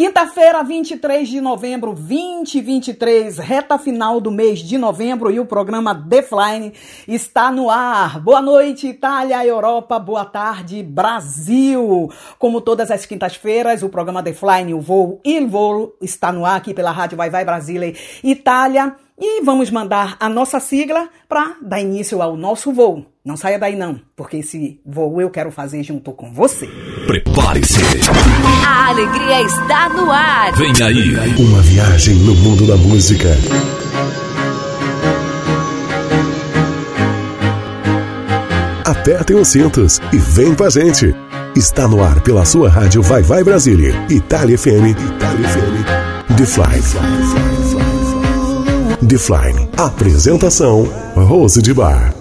Quinta-feira, 23 de novembro, 2023, reta final do mês de novembro e o programa The Flying está no ar. Boa noite, Itália, Europa, boa tarde, Brasil. Como todas as quintas-feiras, o programa The Flying, o voo e o voo está no ar aqui pela Rádio Vai Vai Brasília, Itália. E vamos mandar a nossa sigla para dar início ao nosso voo. Não saia daí não, porque esse voo eu quero fazer junto com você. Prepare-se. A alegria está no ar. Vem aí. Uma viagem no mundo da música. Apertem os cintos e vem com a gente. Está no ar pela sua rádio Vai Vai Brasília, Itália FM, Itália FM, The Fly. The Fly. Apresentação Rose de Bar.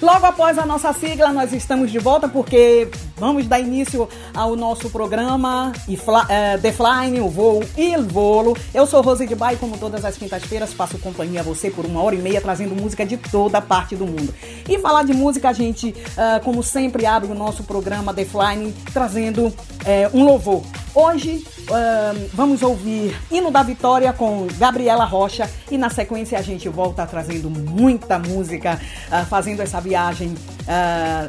Logo após a nossa sigla, nós estamos de volta porque vamos dar início ao nosso programa uh, The Flying, o voo e o volo. Eu sou Rose de Bay, como todas as quintas-feiras, faço companhia a você por uma hora e meia, trazendo música de toda parte do mundo. E falar de música, a gente, uh, como sempre, abre o nosso programa The Flying, trazendo uh, um louvor. Hoje uh, vamos ouvir Hino da Vitória com Gabriela Rocha e na sequência a gente volta trazendo muita música, fazendo essa viagem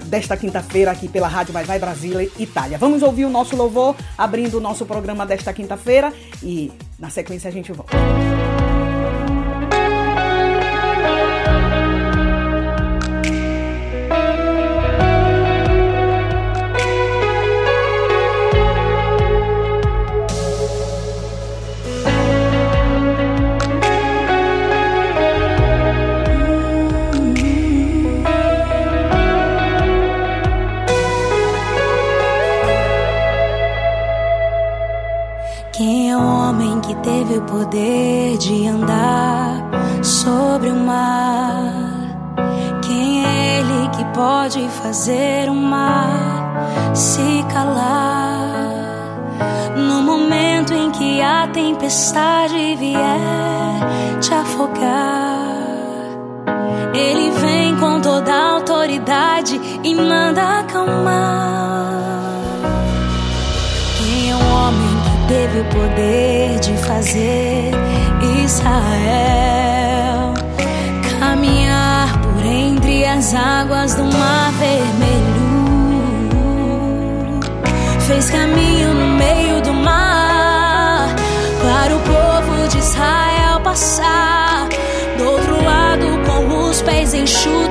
desta quinta-feira aqui pela Rádio Vai Vai Brasília, Itália. Vamos ouvir o nosso louvor, abrindo o nosso programa desta quinta-feira e na sequência a gente volta. Teve o poder de andar sobre o mar. Quem é ele que pode fazer o mar se calar? No momento em que a tempestade vier te afogar, ele vem com toda autoridade e manda acalmar. Teve o poder de fazer Israel caminhar por entre as águas do Mar Vermelho. Fez caminho no meio do mar para o povo de Israel passar. Do outro lado, com os pés enxutos,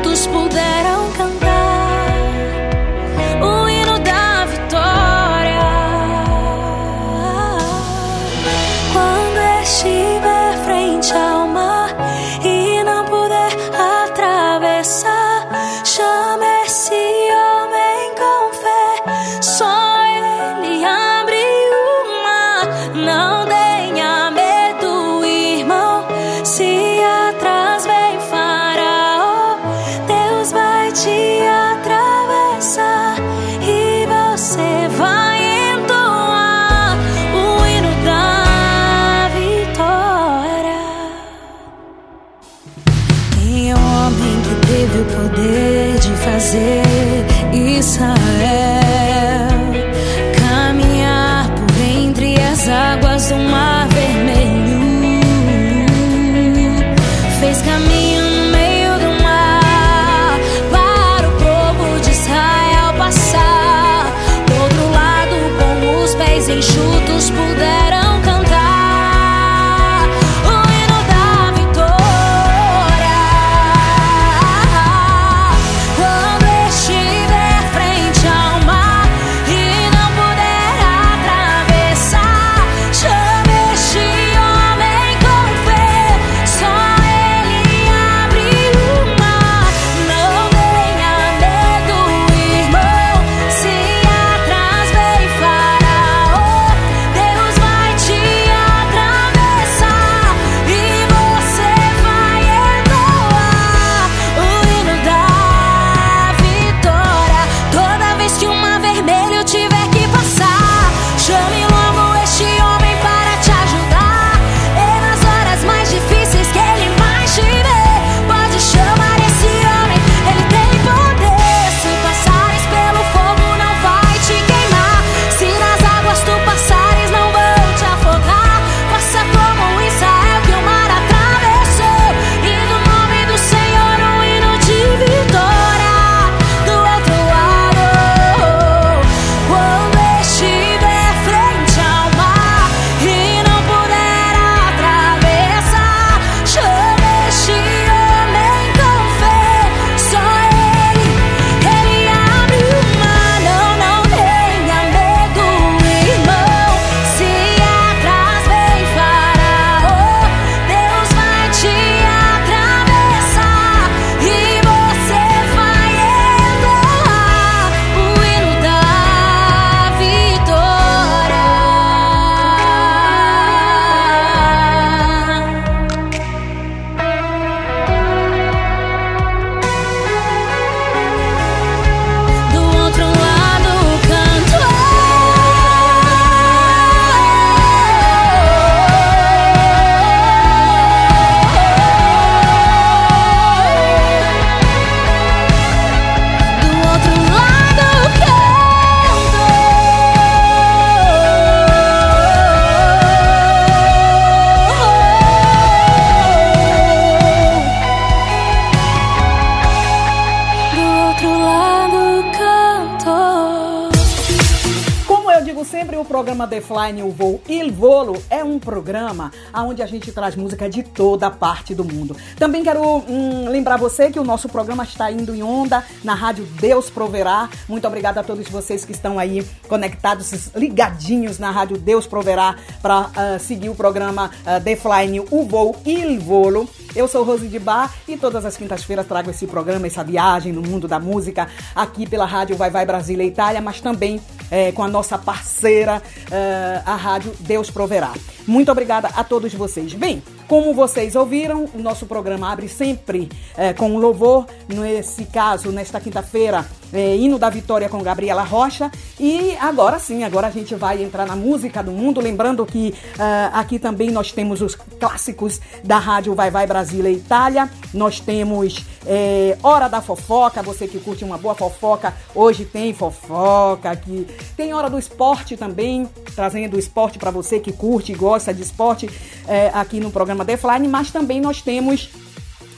programa The Flying, o voo Il Volo, é um programa onde a gente traz música de toda parte do mundo. Também quero hum, lembrar você que o nosso programa está indo em onda na rádio Deus Proverá. Muito obrigada a todos vocês que estão aí conectados, ligadinhos na rádio Deus Proverá para uh, ah, seguir o programa uh, The Flying, o voo Il Volo. Eu sou Rose de Bar e todas as quintas-feiras trago esse programa, essa viagem no mundo da música aqui pela rádio Vai Vai Brasília e Itália, mas também é, com a nossa parceira, uh, a rádio Deus Proverá. Muito obrigada a todos vocês. Bem, como vocês ouviram, o nosso programa abre sempre é, com um louvor. Nesse caso, nesta quinta-feira, é, hino da vitória com Gabriela Rocha. E agora sim, agora a gente vai entrar na música do mundo. Lembrando que uh, aqui também nós temos os clássicos da rádio Vai Vai Brasília e Itália. Nós temos é, Hora da Fofoca, você que curte uma boa fofoca, hoje tem fofoca aqui. Tem Hora do Esporte também, trazendo o esporte para você que curte e gosta de esporte é, aqui no programa Defline, mas também nós temos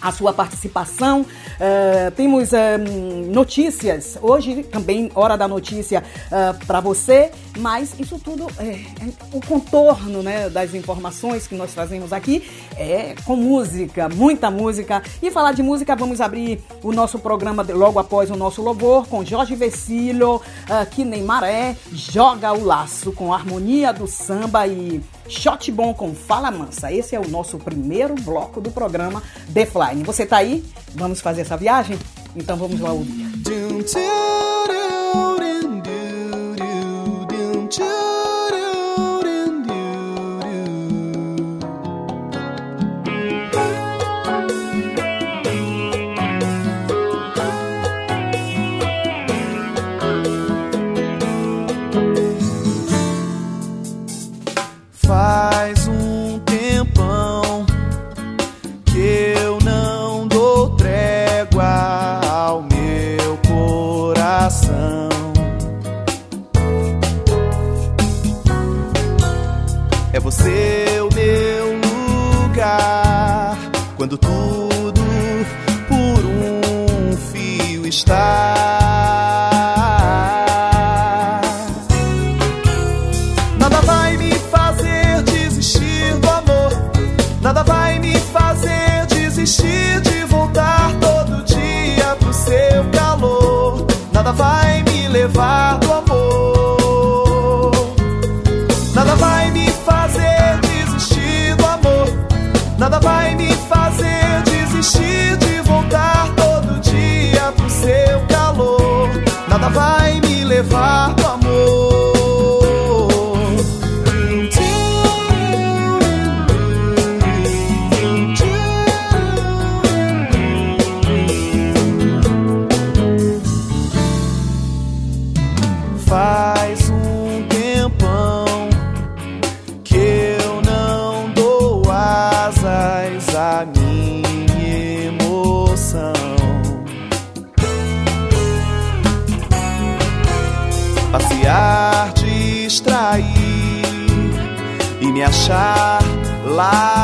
a sua participação. Uh, temos uh, notícias, hoje também hora da notícia uh, eh, para você, mas isso tudo, é, é, o contorno né, das informações que nós trazemos aqui é com música, muita música. E falar de música, vamos abrir o nosso programa logo após o nosso louvor com Jorge Vecilo, que Neymaré joga o laço com a harmonia do samba e Shot bom com Fala Mansa. Esse é o nosso primeiro bloco do programa The Flying. Você tá aí? Vamos fazer essa viagem? Então vamos lá ouvir. faz um tempão que eu não dou trégua ao meu coração. É você o meu lugar quando tudo lá.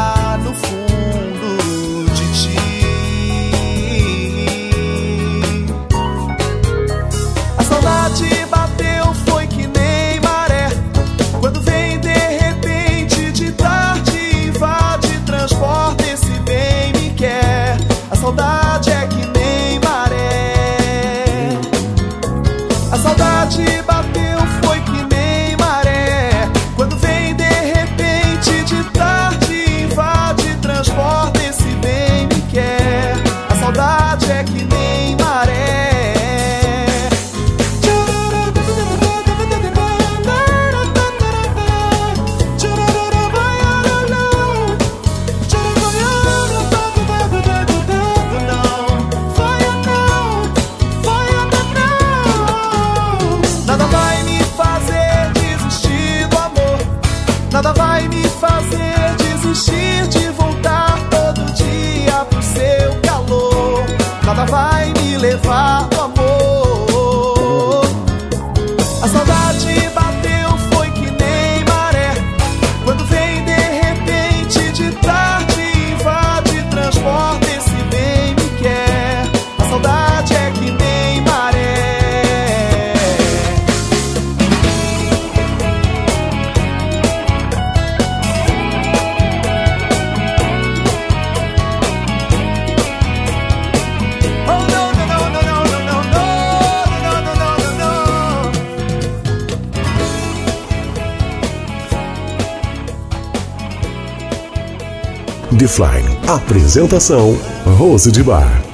Defline. Apresentação: Rose de Bar.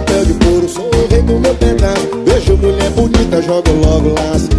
Chapéu de couro, sou o rei do meu pedaço Vejo mulher bonita, jogo logo laço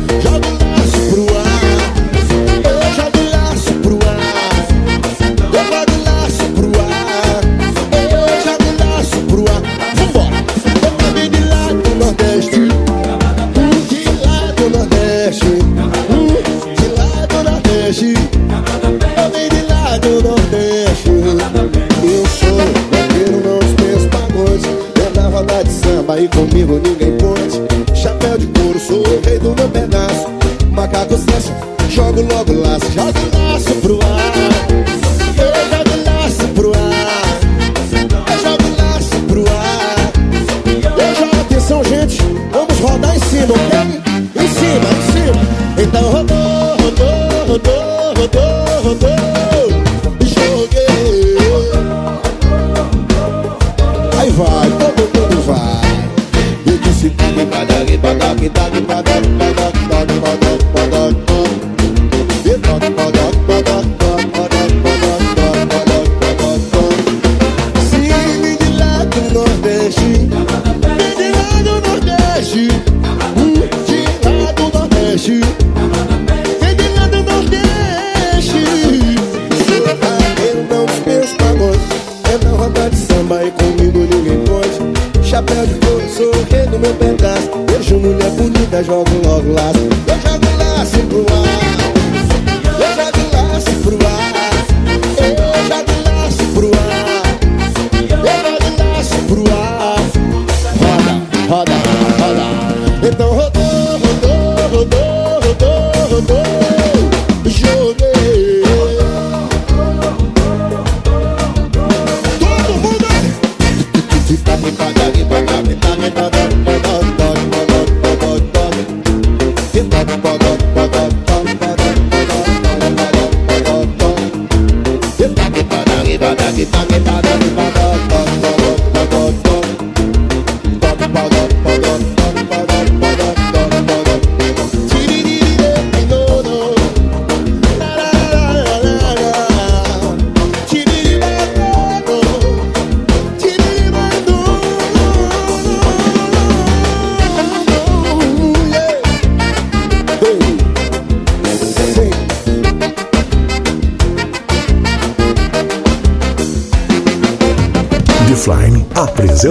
it, get it,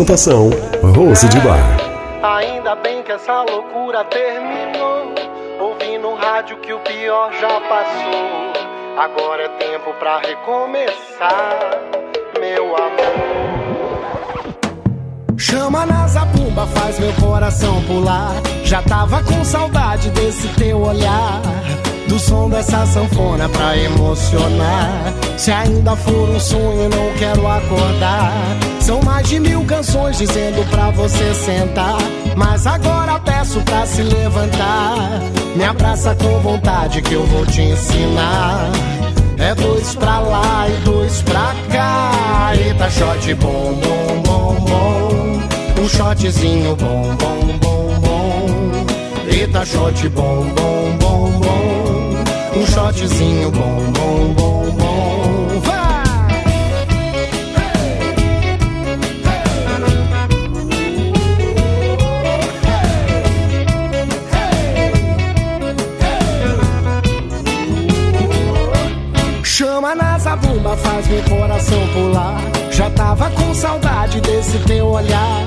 Apresentação: Rose de Bar. Ainda bem que essa loucura terminou. Ouvi no rádio que o pior já passou. Agora é tempo pra recomeçar, meu amor. Chama na zabumba, faz meu coração pular. Já tava com saudade desse teu olhar. Do som dessa sanfona pra emocionar. Se ainda for um sonho, não quero acordar. São mais de mil canções dizendo pra você sentar. Mas agora peço pra se levantar. Me abraça com vontade que eu vou te ensinar. É dois pra lá e dois pra cá. Eita, shot bom, bom, bom, bom. Um shotzinho bom, bom, bom, bom. Eita, shot bom, bom, bom, bom. Um shotzinho bom, bom, bom, bom. Vai! Chama na zabumba, faz meu coração pular. Já tava com saudade desse teu olhar.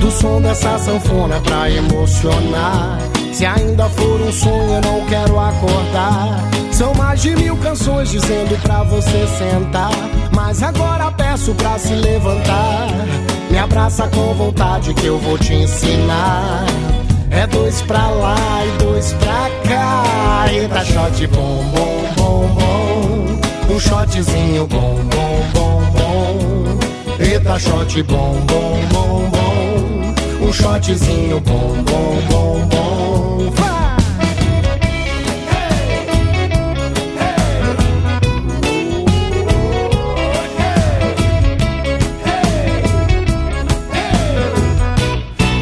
Do som dessa sanfona pra emocionar. Se ainda for um sonho, eu não quero acordar. São mais de mil canções dizendo pra você sentar. Mas agora peço pra se levantar. Me abraça com vontade que eu vou te ensinar. É dois pra lá e dois pra cá. Eita, shot bom, bom, bom, bom. Um shotzinho bom, bom, bom, bom. Eita, shot bom, bom, bom, bom. Um shotzinho bom, bom, bom, bom. Vai!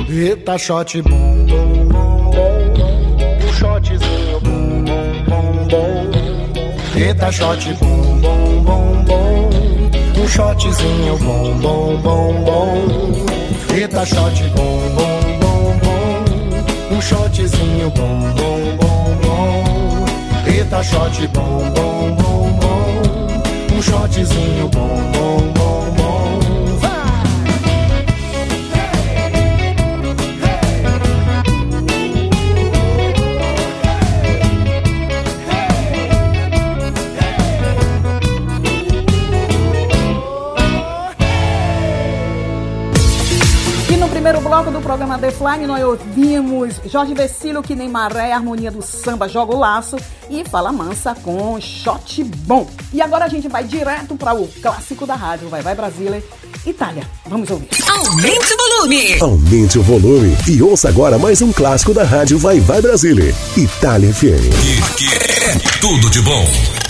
Eita, shot bom, bom, bom, bom. Um shotzinho bom, bom, bom, bom. Eita, shot bom, bom, bom, bom. Um shotzinho bom, bom, bom, bom. Eita, shot bom, bom, bom, bom. Um shotzinho bom, bom, bom, bom. Eita, shot bom, bom, bom, bom. Um shotzinho bom, bom, bom. Do programa The Flying, nós ouvimos Jorge Vecílio, que nem maré, harmonia do samba, joga o laço, e Fala Mansa com Shot Bom. E agora a gente vai direto para o clássico da rádio, Vai Vai Brasília, Itália. Vamos ouvir. Aumente o volume. Aumente o volume e ouça agora mais um clássico da rádio Vai Vai Brasília. Itália FM. Aqui é tudo de bom.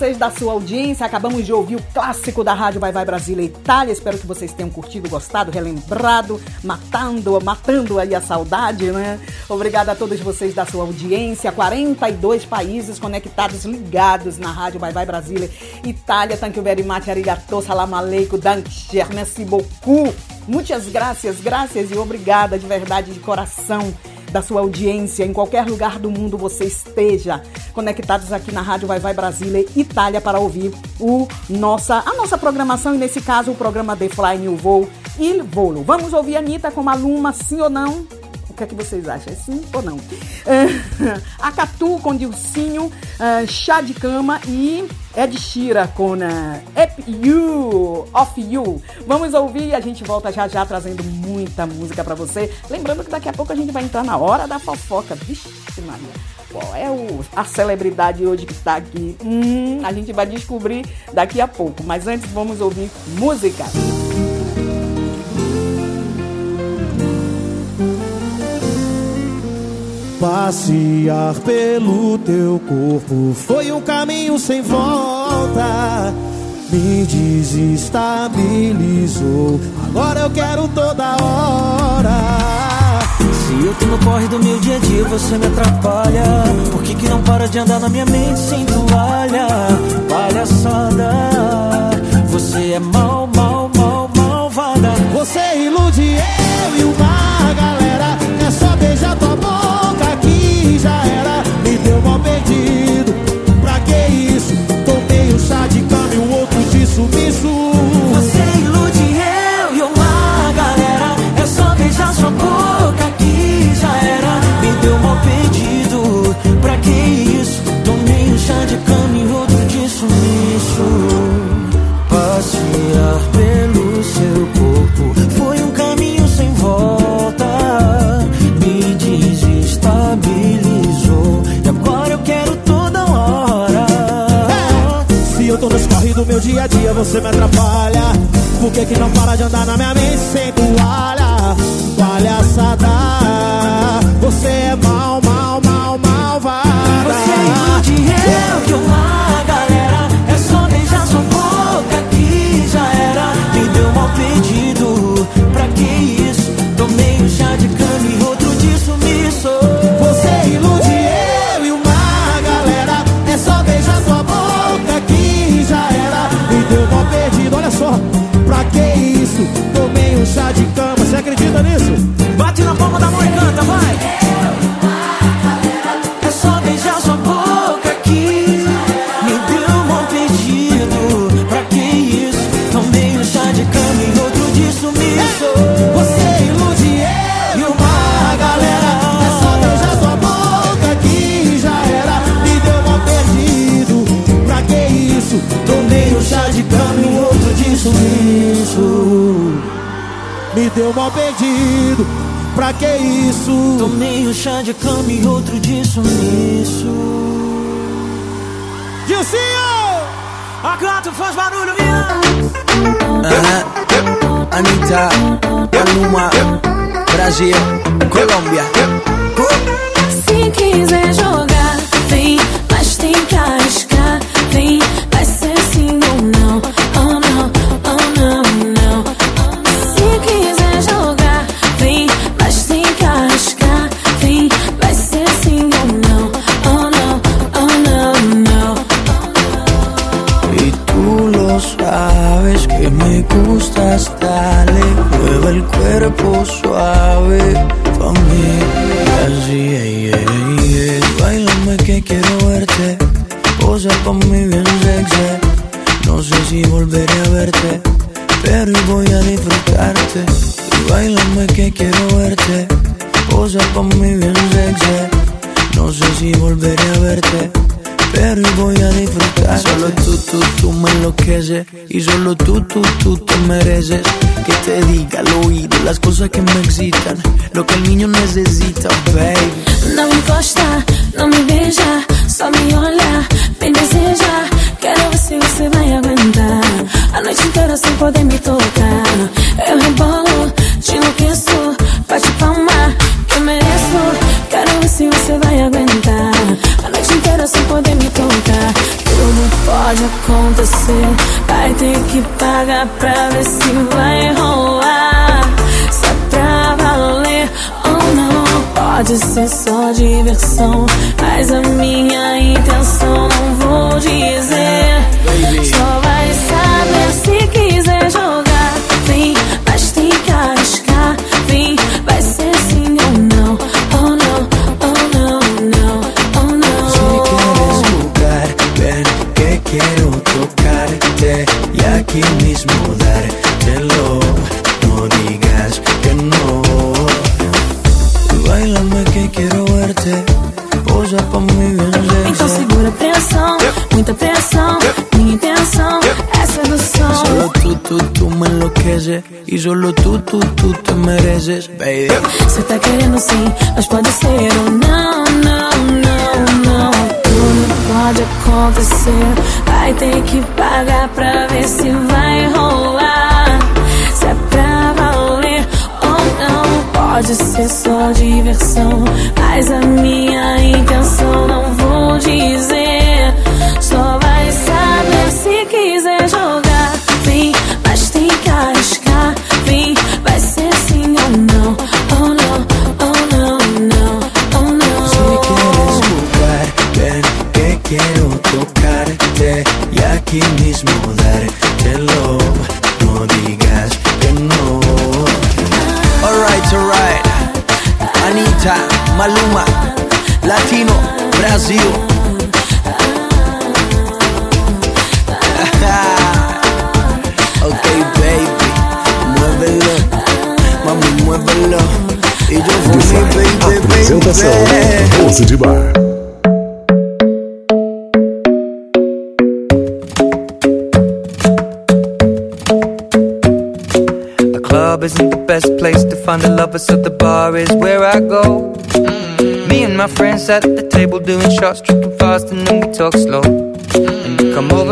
Vocês da sua audiência, acabamos de ouvir o clássico da Rádio Vai Vai Brasília Itália. Espero que vocês tenham curtido, gostado, relembrado, matando, matando aí a saudade, né? Obrigada a todos vocês da sua audiência. 42 países conectados, ligados na Rádio Vai Vai Brasília Itália. Thank you very much, arigato, salam aleikum, danke, merci beaucoup. Muitas graças, graças e obrigada de verdade, de coração da sua audiência, em qualquer lugar do mundo você esteja, conectados aqui na Rádio Vai Vai Brasília, Itália, para ouvir o nossa, a nossa programação, e nesse caso o programa The Fly New Voo Il Volo. Vamos ouvir a Anitta com Maluma, sim ou não? que, é que vocês acham? É sim ou não? Acatu com Dilcinho, uh, Chá de Cama e Ed Sheeran com ah, Ep You, of You. Vamos ouvir e a gente volta já já trazendo muita música para você. Lembrando que daqui a pouco a gente vai entrar na hora da fofoca. Vixe Maria qual é o, a celebridade hoje que está aqui. Hum, a gente vai descobrir daqui a pouco. Mas antes, vamos ouvir música. Música. Passear pelo teu corpo foi um caminho sem volta. Me desestabilizou. Agora eu quero toda hora. Se eu tô no corre do meu dia a dia, você me atrapalha. Por que, que não para de andar na minha mente sem toalha? Palhaçada, você é mal, mal, mal, malvada. Você ilude, você me atrapalha Por que que não para de andar na minha mente sem voar? que é isso? Tomei um chá de cama e outro de sumiço Gilcinho! A gato faz barulho, minha. Anitta, Maluma, Brasil, Colômbia acontecer. Vai ter que pagar pra ver se vai rolar. Se é pra valer ou não. Pode ser só diversão, mas a minha intenção não vou dizer. Só tá querendo sim, mas pode ser ou não, baby. De Bar. The club isn't the best place to find a lover, so the bar is where I go. Mm. Me and my friends sat at the table doing shots, tripping fast, and then we talk slow.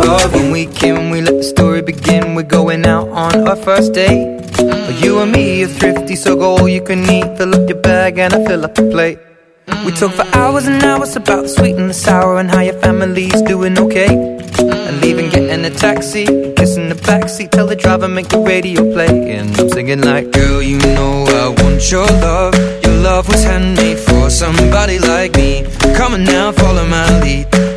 of. When we came, we let the story begin. We're going out on our first date. But you and me are thrifty, so go all you can eat. Fill up your bag and I fill up the plate. We talk for hours and hours about the sweet and the sour and how your family's doing okay. And leaving, getting a taxi, kissing the backseat, tell the driver make the radio play. And I'm singing like, girl, you know I want your love. Your love was handmade for somebody like me. Come on now, follow my lead.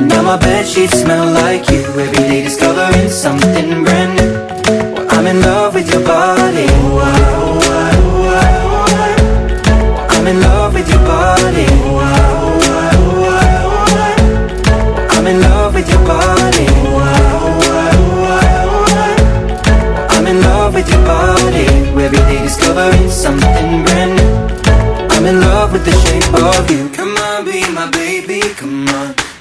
Now my bed sheets smell like you. Every day discovering something brand new. Well, I'm in love with your body. Oh, I, oh, I, oh, I, oh, I. Well, I'm in love with your body. Oh, I, oh, I, oh, I, oh, I. Well, I'm in love with your body. Oh, I, oh, I, oh, I, oh, I. I'm in love with your body. Every day discovering something brand new. I'm in love with the shape of you. Come on, be my baby, come on.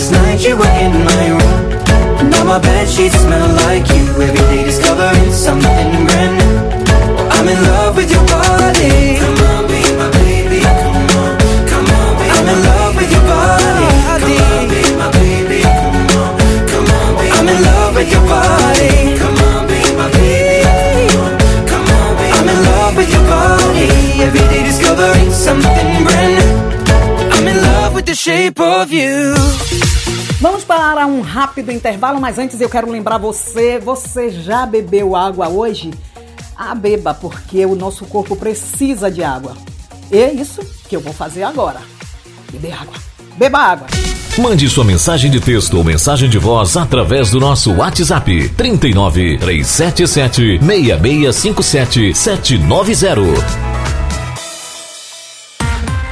Last night you were in my room. Now my bed sheets smell like you. Every day discovering something brand new. I'm in love with your body. Come on, baby. The shape of you. Vamos para um rápido intervalo, mas antes eu quero lembrar você, você já bebeu água hoje? Ah, beba, porque o nosso corpo precisa de água. E é isso que eu vou fazer agora. Beber água. Beba água. Mande sua mensagem de texto ou mensagem de voz através do nosso WhatsApp 39 377 6657 790.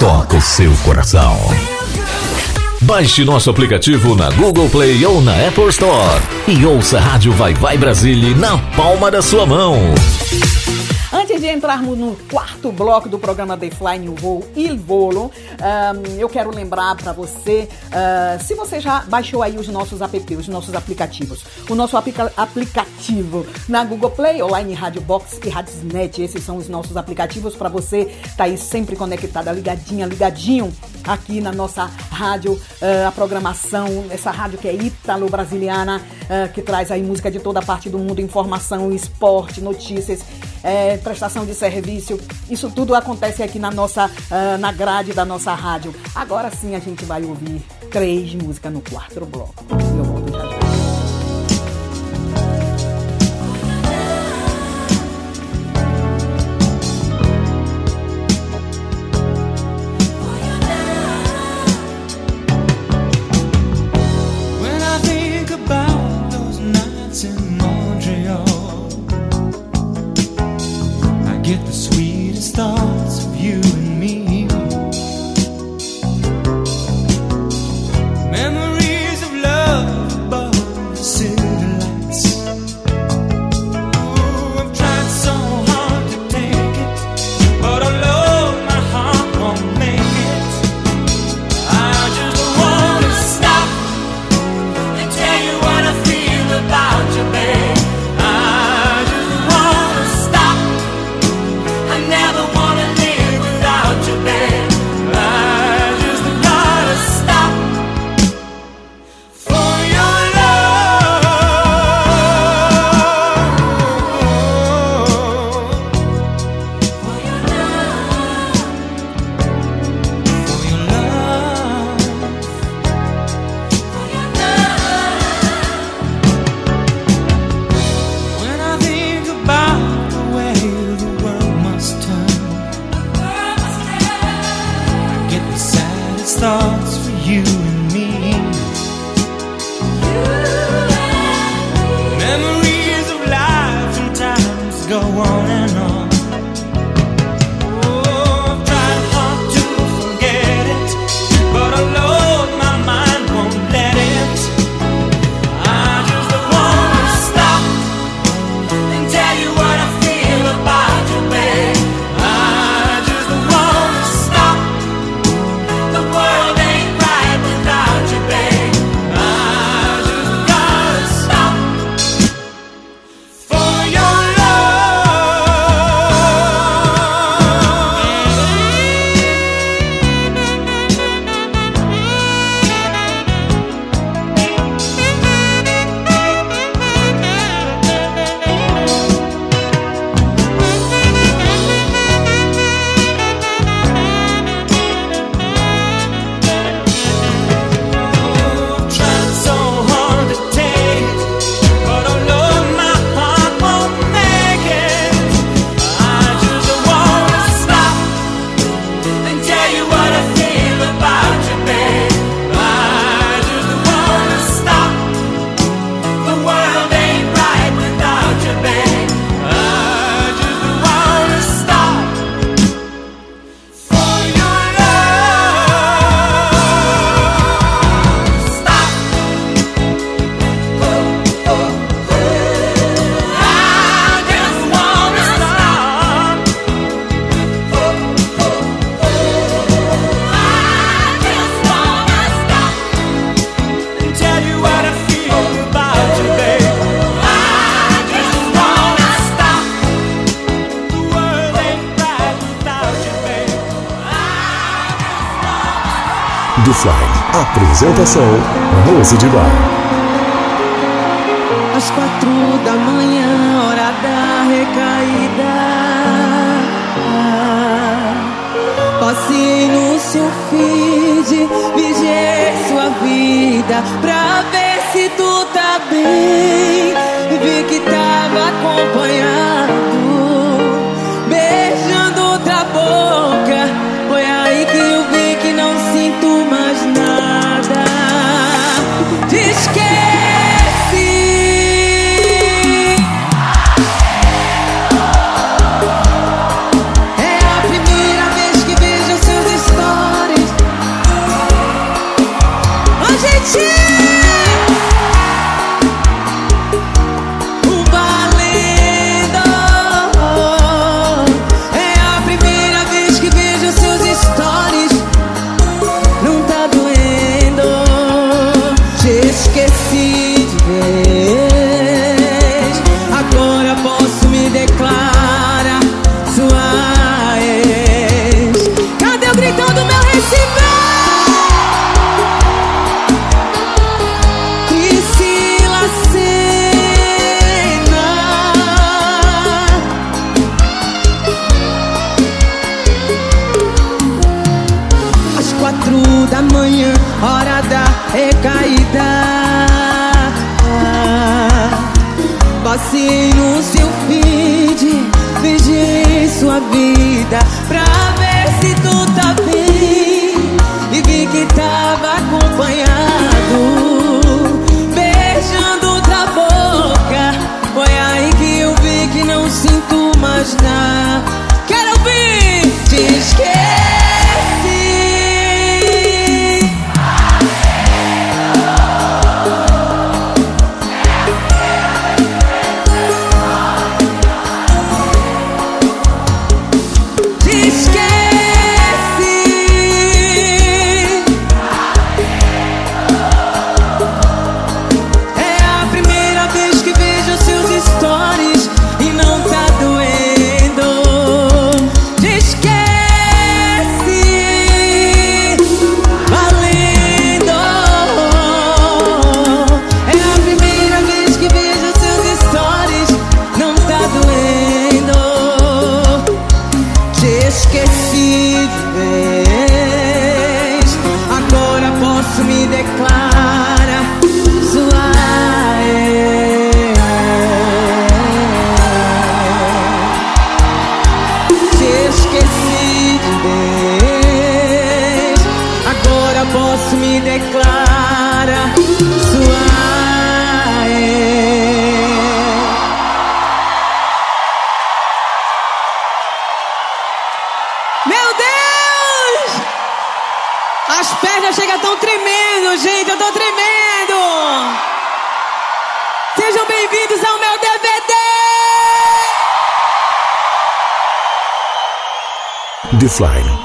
toca o seu coração. Baixe nosso aplicativo na Google Play ou na Apple Store e ouça a Rádio Vai Vai Brasília na palma da sua mão. Antes de entrarmos no quarto bloco do programa The Fly Voo Il Volo, ahn, eu quero lembrar para você, ah, se você já baixou aí os nossos app, os nossos aplicativos, o nosso aplica- aplicativo na Google Play, Online Rádio Box e Radiosnet, esses são os nossos aplicativos para você estar aí sempre conectada, ligadinha, ligadinho aqui na nossa rádio, ah, a programação, essa rádio que é ítalo-brasiliana, ah, que traz aí música de toda parte do mundo, informação, esporte, notícias, eh, prestação de serviço. Isso tudo acontece aqui na nossa, ah, na grade da nossa rádio. Agora sim a gente vai ouvir três músicas no quarto bloco. Eu volto já já. 12 de lá.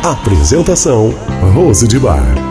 Apresentação Rose de Bar.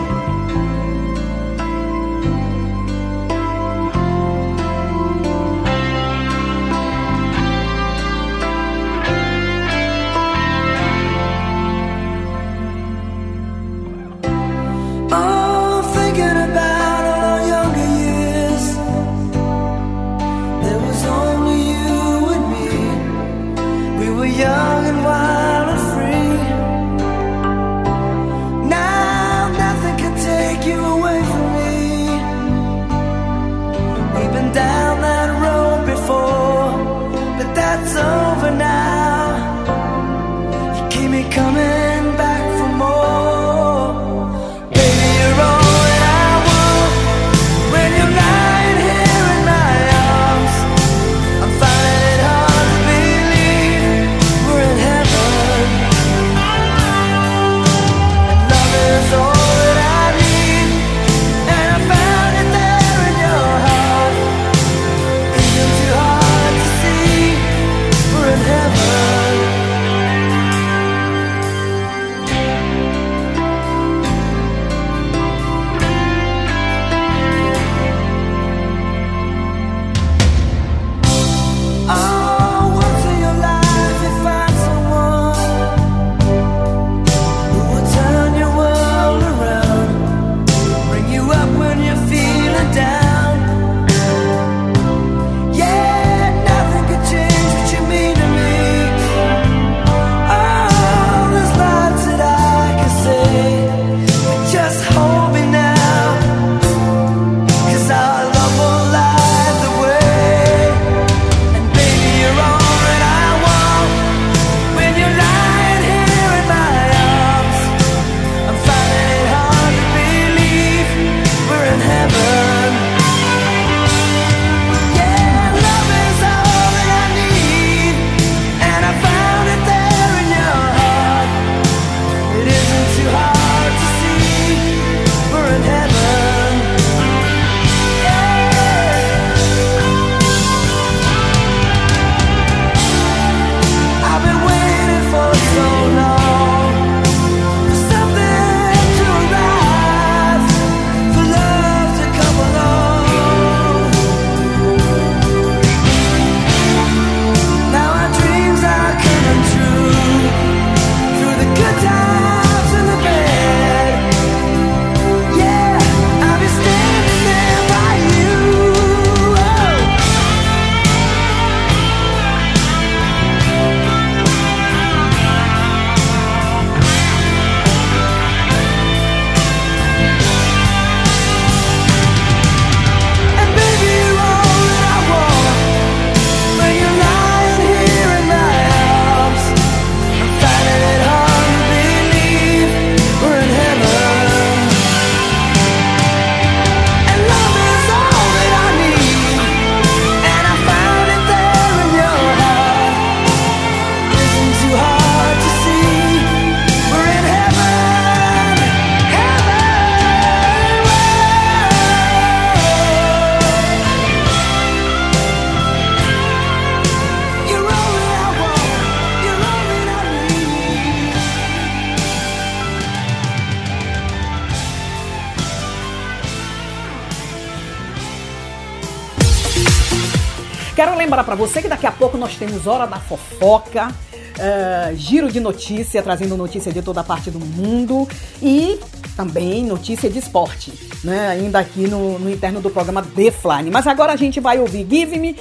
Pra você que daqui a pouco nós temos Hora da Fofoca, eh, giro de notícia, trazendo notícia de toda parte do mundo e também notícia de esporte, né? Ainda aqui no, no interno do programa The Flying. Mas agora a gente vai ouvir Give Me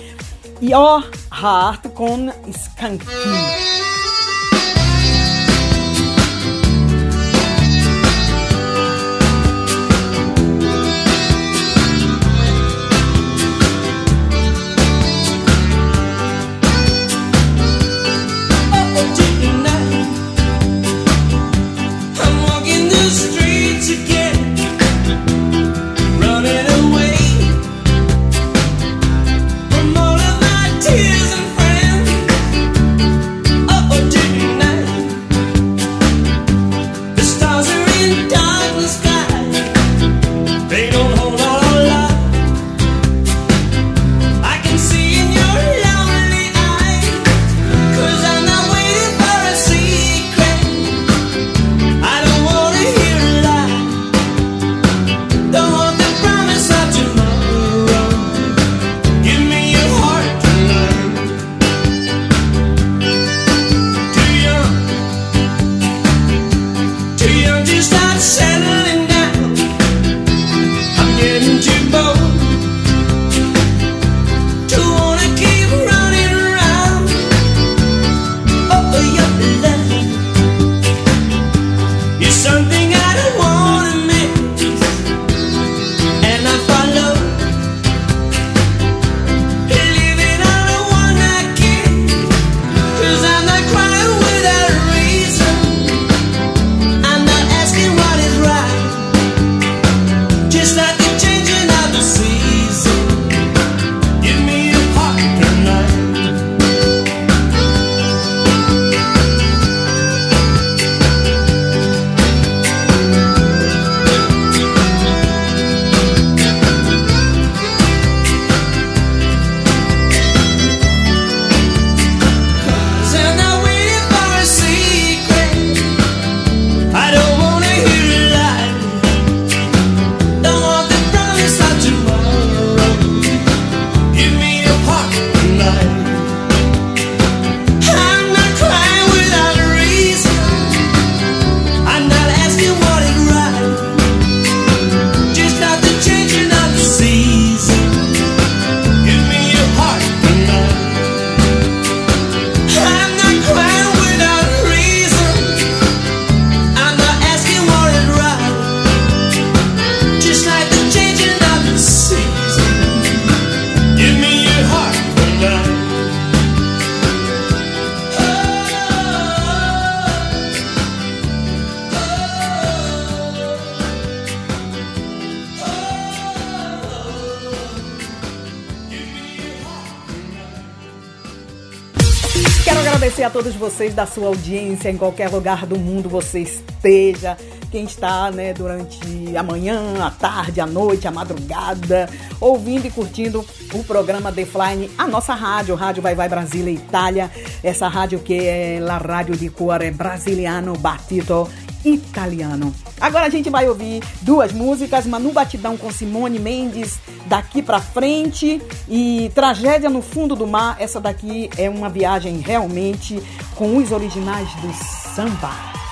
Your Heart com Skanky. Vocês da sua audiência em qualquer lugar do mundo você esteja. Quem está, né, durante a manhã, a tarde, a noite, a madrugada, ouvindo e curtindo o programa The Flying, a nossa rádio, Rádio Vai Vai Brasília Itália, essa rádio que é la rádio de cuore brasiliano batito italiano. Agora a gente vai ouvir duas músicas, Manu Batidão com Simone Mendes, daqui pra frente, e Tragédia no Fundo do Mar. Essa daqui é uma viagem realmente com os originais do samba.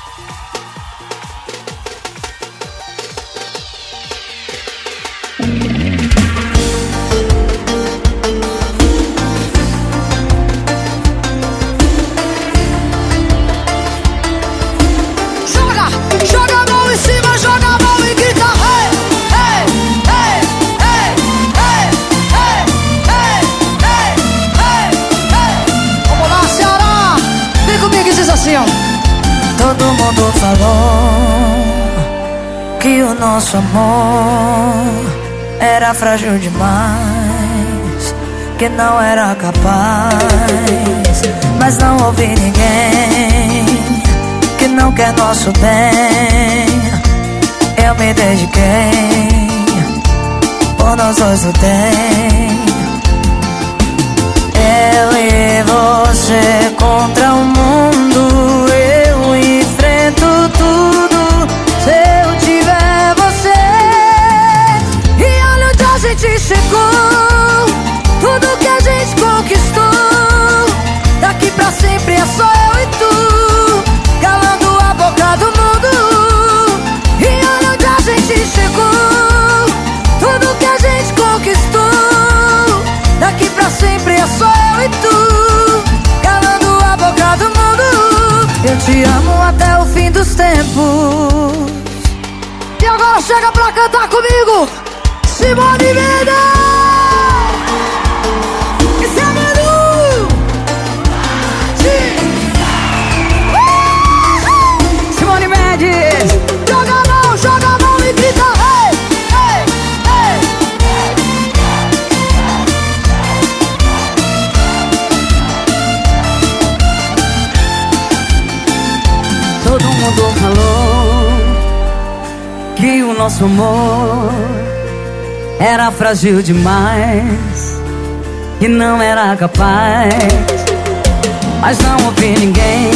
Falou que o nosso amor era frágil demais, que não era capaz. Mas não ouvi ninguém que não quer nosso bem. Eu me dediquei, por nós dois lutei. Eu e você contra o mundo. Chega pra cantar comigo, Simone Mendes! Nosso amor era frágil demais, que não era capaz. Mas não ouvi ninguém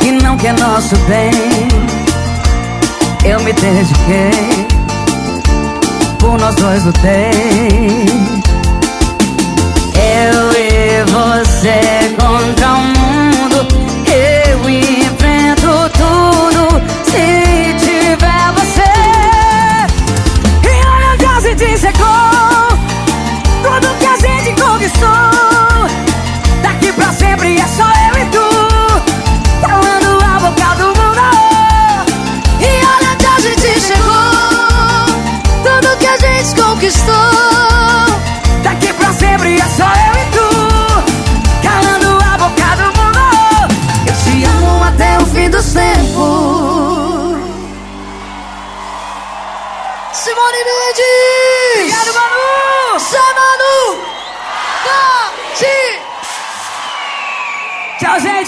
que não quer nosso bem. Eu me dediquei, por nós dois lutei. Eu e você contra o mundo. Daqui pra sempre é só eu e tu. Calando a boca do mundo. E olha onde a gente chegou, tudo que a gente conquistou.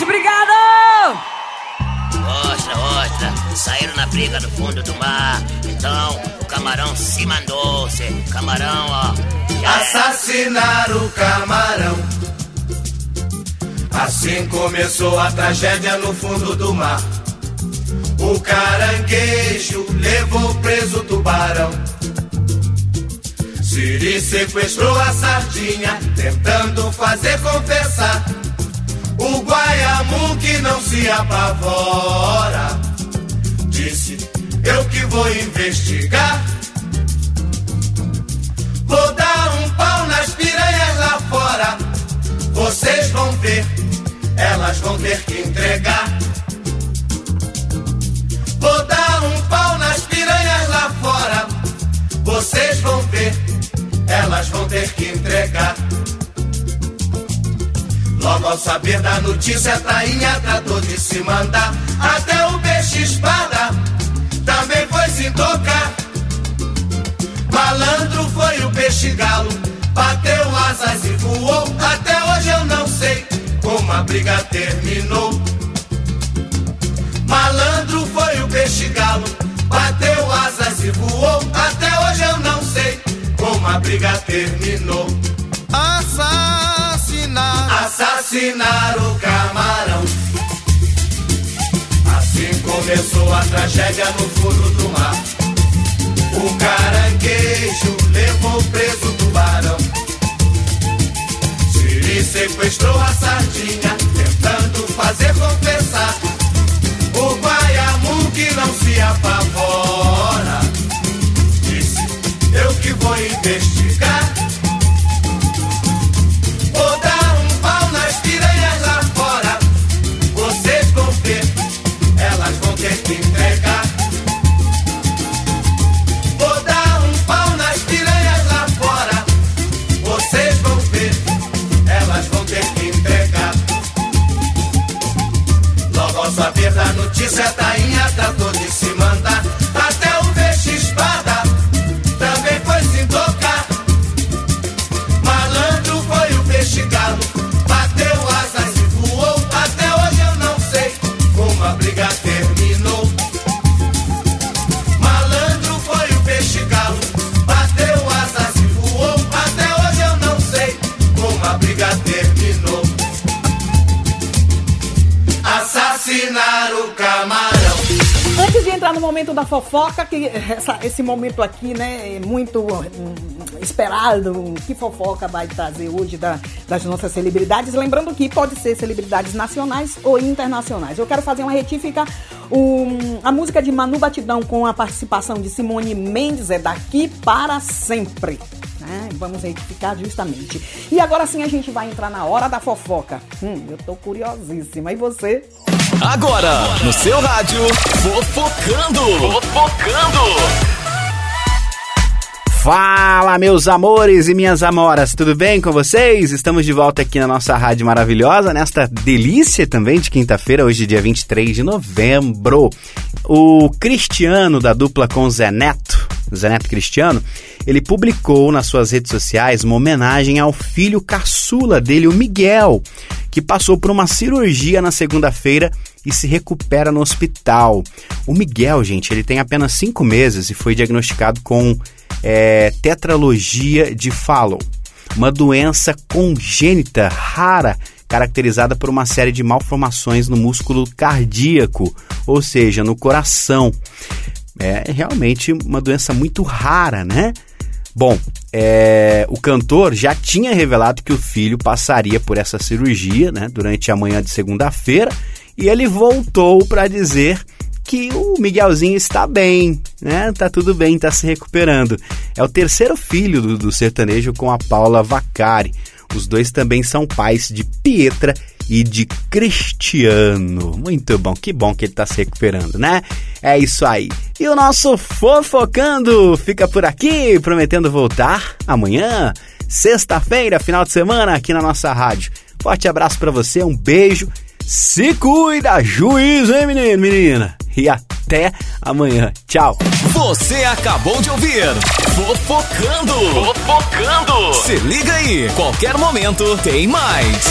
Gente. Obrigado! Ostra, ostra, saíram na briga no fundo do mar. Então o camarão se mandou, cê, camarão, ó. era. Assassinar o camarão. Assim começou a tragédia no fundo do mar. O caranguejo levou preso o tubarão. Siri sequestrou a sardinha, tentando fazer confessar. O Guaiamu que não se apavora. Disse, eu que vou investigar. Vou dar um pau nas piranhas lá fora. Vocês vão ver, elas vão ter que entregar. Vou dar um pau nas piranhas lá fora. Vocês vão ver, elas vão ter que entregar. Logo ao saber da notícia, a tainha tratou de se mandar. Até o peixe espada também foi se tocar. Malandro foi o peixe galo, bateu asas e voou. Até hoje eu não sei como a briga terminou. Malandro foi o peixe galo, bateu asas e voou. Até hoje eu não sei como a briga terminou. Assassinar, assassinar o camarão. Assim começou a tragédia no fundo do mar. O caranguejo levou preso o tubarão. Siri sequestrou a sardinha, tentando fazer confessar. O Guaiamu que não se apavora. Disse, eu que vou investigar. Da notícia, a tainha tratou momento da fofoca, que essa- esse momento aqui, né, é muito hum, esperado, que fofoca vai trazer hoje da- das nossas celebridades, lembrando que pode ser celebridades nacionais ou internacionais. Eu quero fazer uma retífica, o- a música de Manu Batidão com a participação de Simone Mendes é daqui para sempre. Né? Vamos retificar justamente. E agora sim a gente vai entrar na hora da fofoca. Hum, eu tô curiosíssima. E você? Agora, no seu rádio, Fofocando. Fofocando. Fala, meus amores e minhas amoras, tudo bem com vocês? Estamos de volta aqui na nossa rádio maravilhosa, nesta delícia também de quinta-feira, hoje, dia 23 de novembro. O Cristiano, da dupla com Zé Neto, Zé Neto Cristiano, ele publicou nas suas redes sociais uma homenagem ao filho caçula dele, o Miguel, que passou por uma cirurgia na segunda-feira e se recupera no hospital. O Miguel, gente, ele tem apenas cinco meses e foi diagnosticado com é, tetralogia de Fallon, uma doença congênita rara caracterizada por uma série de malformações no músculo cardíaco, ou seja, no coração. É realmente uma doença muito rara, né? Bom, é, o cantor já tinha revelado que o filho passaria por essa cirurgia né, durante a manhã de segunda-feira e ele voltou para dizer que o Miguelzinho está bem, né? Tá tudo bem, tá se recuperando. É o terceiro filho do, do sertanejo com a Paula Vacari. Os dois também são pais de Pietra e de Cristiano. Muito bom, que bom que ele tá se recuperando, né? É isso aí. E o nosso Fofocando fica por aqui, prometendo voltar amanhã, sexta-feira, final de semana, aqui na nossa rádio. Forte abraço para você, um beijo. Se cuida, juízo, hein, menino, menina? E até amanhã. Tchau. Você acabou de ouvir Fofocando. Fofocando. Se liga aí, qualquer momento tem mais.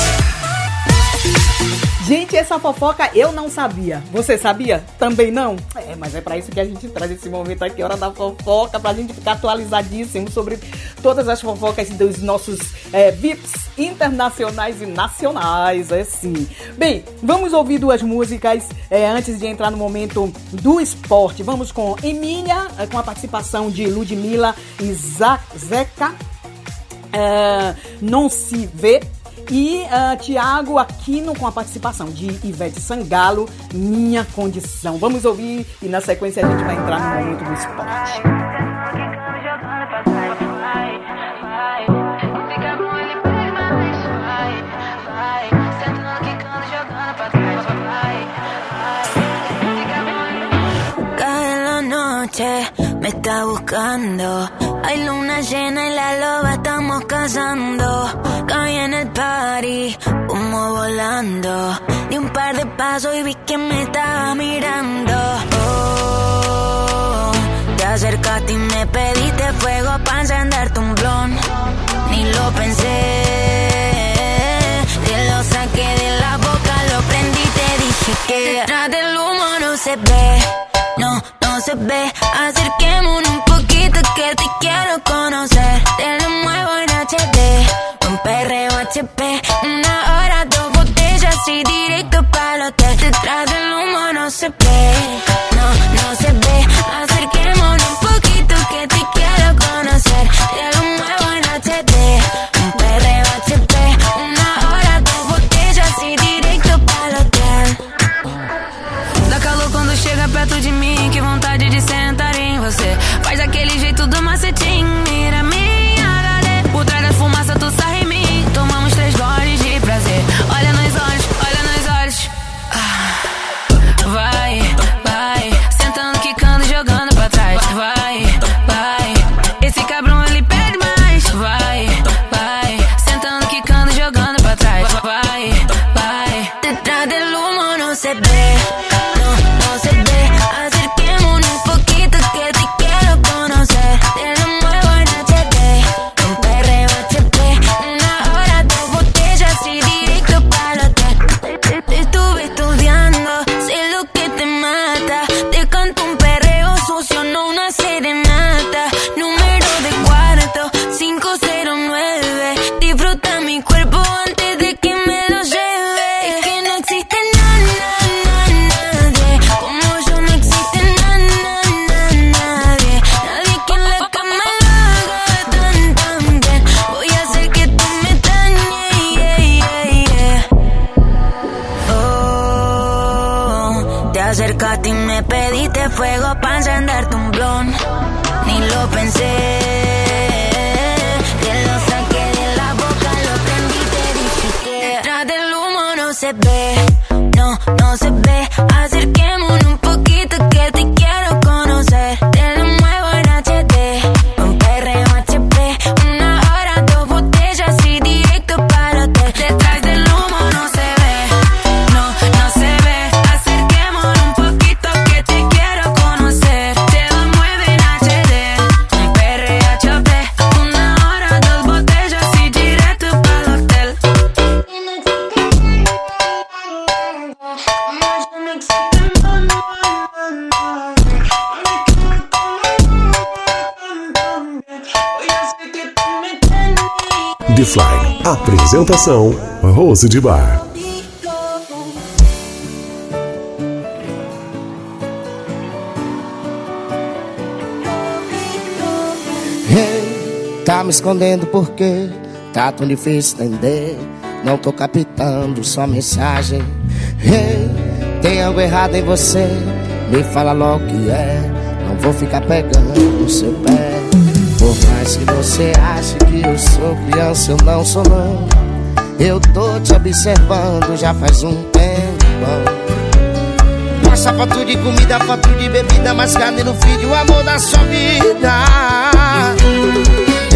Gente, essa fofoca eu não sabia. Você sabia? Também não? É, mas é pra isso que a gente traz esse momento aqui, hora da fofoca, pra gente ficar atualizadíssimo sobre todas as fofocas dos nossos é, VIPs internacionais e nacionais, é sim. Bem, vamos ouvir duas músicas é, antes de entrar no momento do esporte. Vamos com Emília, é, com a participação de Ludmilla e Zeca. É, não se vê. E uh, Tiago Aquino com a participação de Ivete Sangalo, Minha Condição. Vamos ouvir e na sequência a gente vai entrar no momento do esporte. Cae noche, me está buscando. Hay luna llena y la loba estamos cazando. Caí en el party, humo volando. Di un par de pasos y vi que me estaba mirando. Oh, te acercaste y me pediste fuego para encenderte un blon. Ni lo pensé, te lo saqué de la boca, lo prendí y te dije que detrás del humo no se ve, se ve. Acerquémonos un poquito que te quiero conocer. Te lo muevo en HD, un perreo HP, una hora, dos botellas y directo Rose de Bar. Hey, tá me escondendo porque tá tão difícil entender. Não tô captando sua mensagem. Hey, tem algo errado em você. Me fala logo que é. Não vou ficar pegando seu pé. Por mais que você ache que eu sou criança, eu não sou não. Eu tô te observando já faz um tempo. Passa foto de comida, foto de bebida, mas cadê no vídeo o amor da sua vida?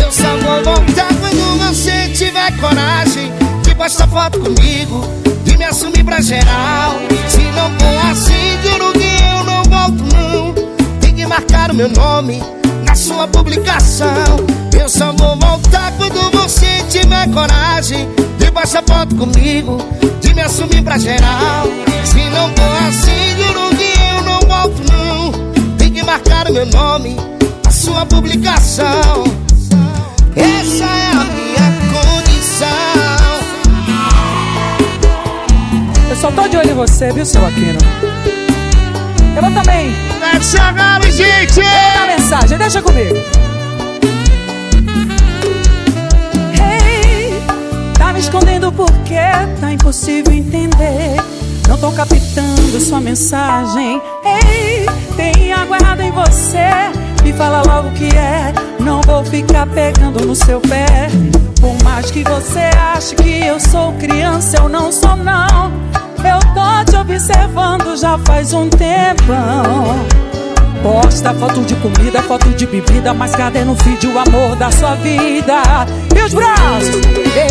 Eu só vou voltar quando você tiver coragem de postar foto comigo, de me assumir pra geral. Se não for assim, juro que eu não volto não. Tem que marcar o meu nome sua publicação. Eu só vou voltar quando você tiver coragem de postar foto comigo, de me assumir pra geral. Se não for assim, juro que eu não volto não. Tem que marcar o meu nome na sua publicação. Essa é a minha condição. Eu só tô de olho em você, viu, seu Aquino? Eu vou também. Let's jogar, gente! Vou mandar mensagem, deixa comigo. Hey, tá me escondendo porque tá impossível entender. Não tô captando sua mensagem. Ei, tem algo errado em você. Me fala logo o que é. Não vou ficar pegando no seu pé. Por mais que você ache que eu sou criança, eu não sou não. Eu tô te observando já faz um tempão. Posta foto de comida, foto de bebida, mas cadê no vídeo o amor da sua vida? E os braços?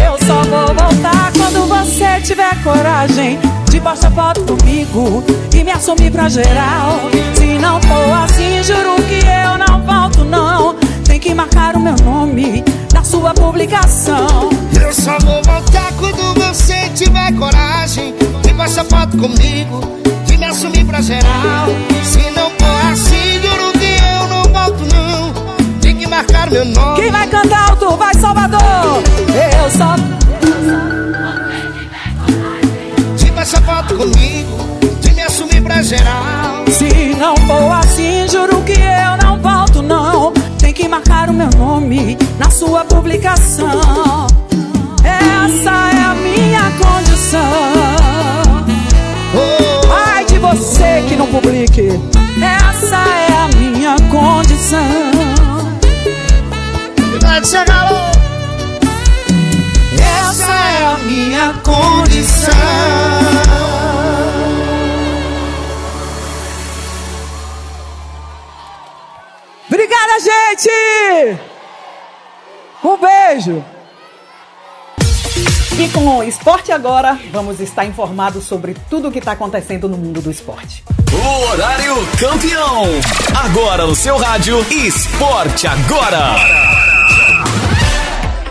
Eu só vou voltar quando você tiver coragem de postar foto comigo e me assumir pra geral. Se não for assim, juro que eu não volto, não. Tem que marcar o meu nome sua publicação. Eu só vou voltar quando você tiver coragem de postar foto comigo, de me assumir pra geral. Se não for assim, juro que eu não volto não. Tem que marcar meu nome. Quem vai cantar alto vai Salvador. Eu só De postar foto comigo, de me assumir pra geral. Se não for assim, juro que eu não que marcar o meu nome na sua publicação. Essa é a minha condição. Ai de você que não publique. Essa é a minha condição. Essa é a minha condição. Obrigada, gente! Um beijo! E com o Esporte Agora, vamos estar informados sobre tudo o que está acontecendo no mundo do esporte. O horário campeão. Agora no seu rádio, Esporte Agora.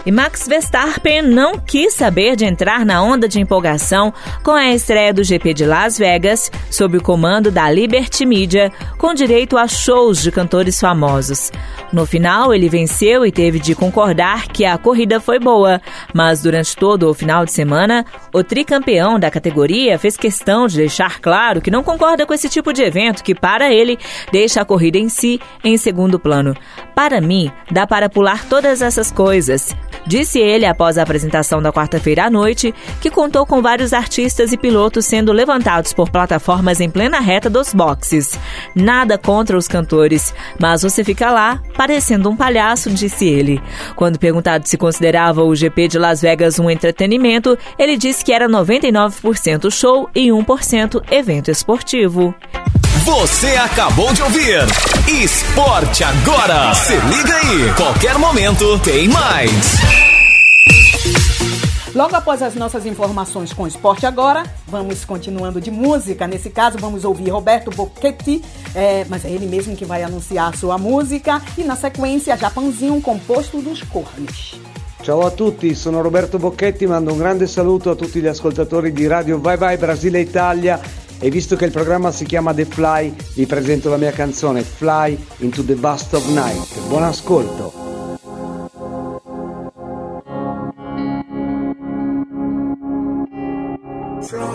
E Max Verstappen não quis saber de entrar na onda de empolgação com a estreia do GP de Las Vegas, sob o comando da Liberty Media, com direito a shows de cantores famosos. No final, ele venceu e teve de concordar que a corrida foi boa, mas durante todo o final de semana, o tricampeão da categoria fez questão de deixar claro que não concorda com esse tipo de evento que, para ele, deixa a corrida em si em segundo plano. Para mim, dá para pular todas essas coisas. Disse ele após a apresentação da quarta-feira à noite que contou com vários artistas e pilotos sendo levantados por plataformas em plena reta dos boxes. Nada contra os cantores, mas você fica lá parecendo um palhaço, disse ele. Quando perguntado se considerava o GP de Las Vegas um entretenimento, ele disse que era 99% show e 1% evento esportivo. Você acabou de ouvir Esporte Agora. Se liga aí, qualquer momento tem mais. Logo após as nossas informações com esporte agora, vamos continuando de música. Nesse caso, vamos ouvir Roberto Bocchetti, é, mas é ele mesmo que vai anunciar a sua música. E na sequência, Japanzinho composto dos cornos. Ciao a tutti, sono Roberto Bocchetti, mando un grande saluto a tutti gli ascoltatori di Radio Vai Vai Brasile Italia e visto che il programma si chiama The Fly, vi presento la mia canzone Fly into the Vast of Night. Buon ascolto! É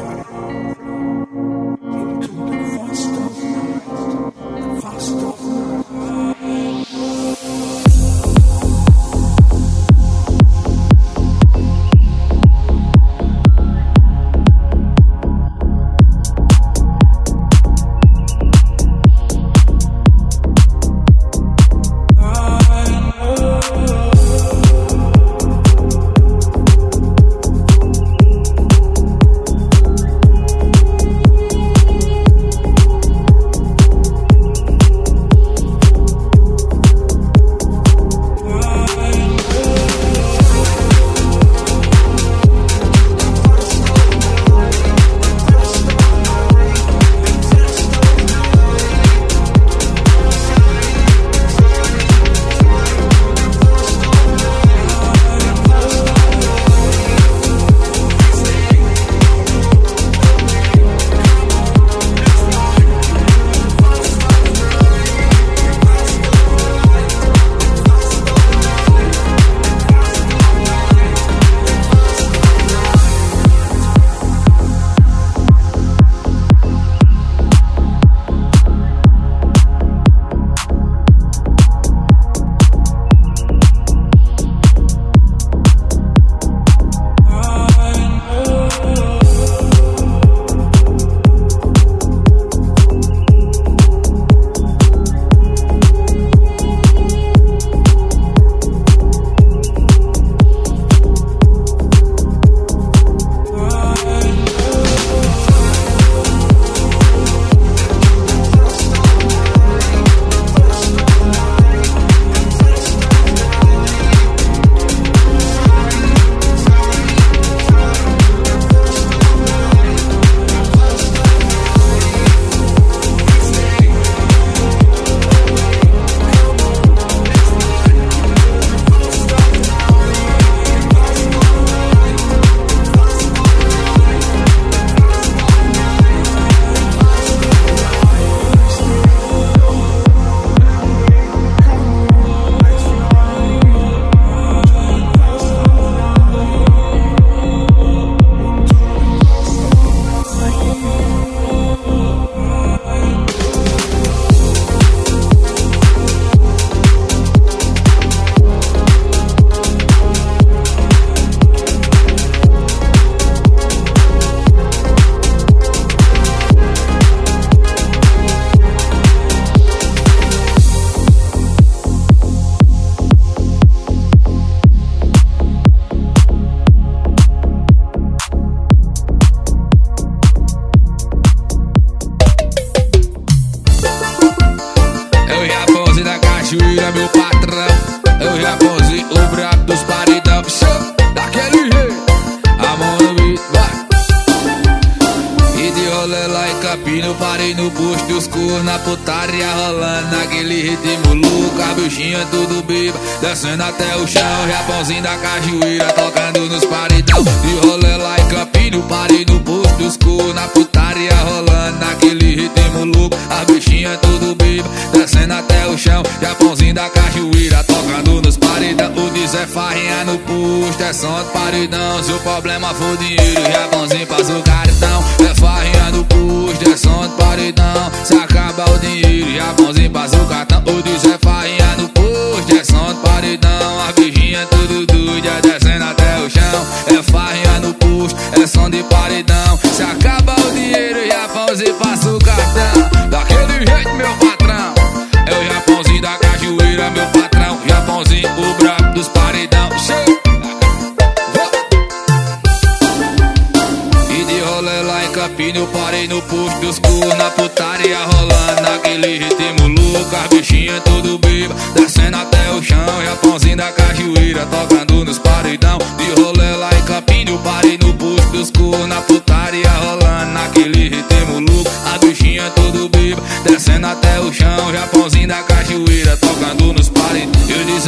eu parei no posto dos cus Na putaria rolando. Naquele ritmo louco As bichinhas tudo beba, descendo até o chão Japãozinho da cajueira, tocando nos paredão. De rolê lá em Campina eu parei no posto dos cus Na putaria rolando. Naquele ritmo louco As bichinhas tudo beba, descendo até o chão Japãozinho da cajueira, tocando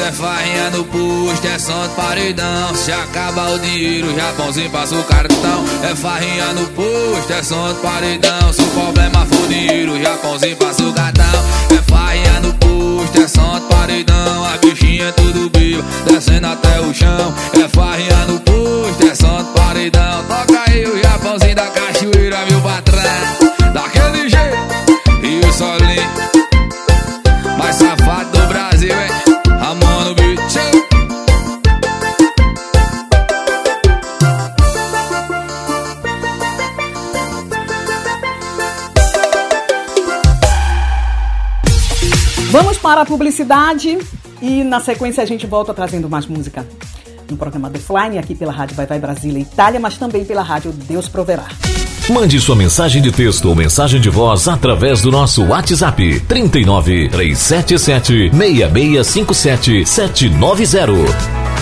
é farinha no posto, é som de paredão. Se acaba o dinheiro, Japãozinho passa o cartão. É farrinha no posto, é som de paredão. Se o problema for dinheiro, Japãozinho passa o cartão. É farrinha no posto, é som de paredão As bichinhas tudo vivo, descendo até o chão. É farrinha no posto, é som de paredão. Toca aí o Japãozinho da cachoeira, meu patrão para a publicidade e na sequência a gente volta trazendo mais música no programa The Flying aqui pela Rádio Vai Vai Brasília Itália, mas também pela Rádio Deus Proverá. Mande sua mensagem de texto ou mensagem de voz através do nosso WhatsApp 39 377 6657 790.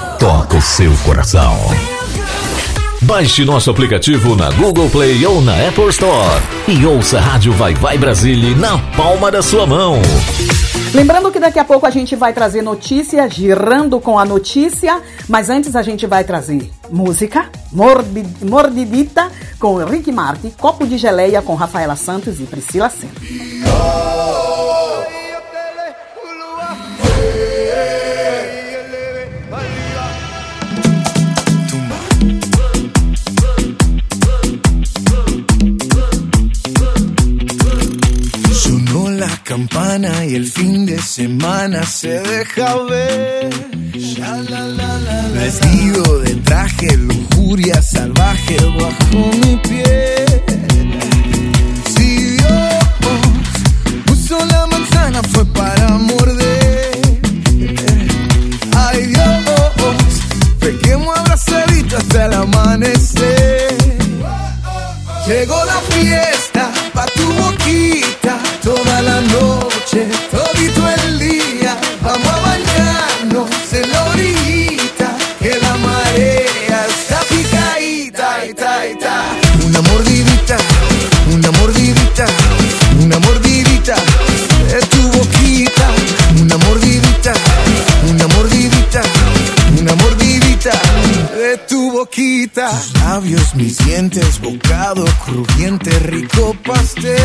toca o seu coração. Baixe nosso aplicativo na Google Play ou na Apple Store e ouça a Rádio Vai Vai Brasília na palma da sua mão. Lembrando que daqui a pouco a gente vai trazer notícia, girando com a notícia, mas antes a gente vai trazer música, Mordi, Mordidita com Rick Martin, Copo de Geleia com Rafaela Santos e Priscila Senna. Campana y el fin de semana se deja ver. Vestido de traje, lujuria salvaje bajo mi piel. Si Dios puso la manzana fue para dientes, bocado crujiente, rico pastel.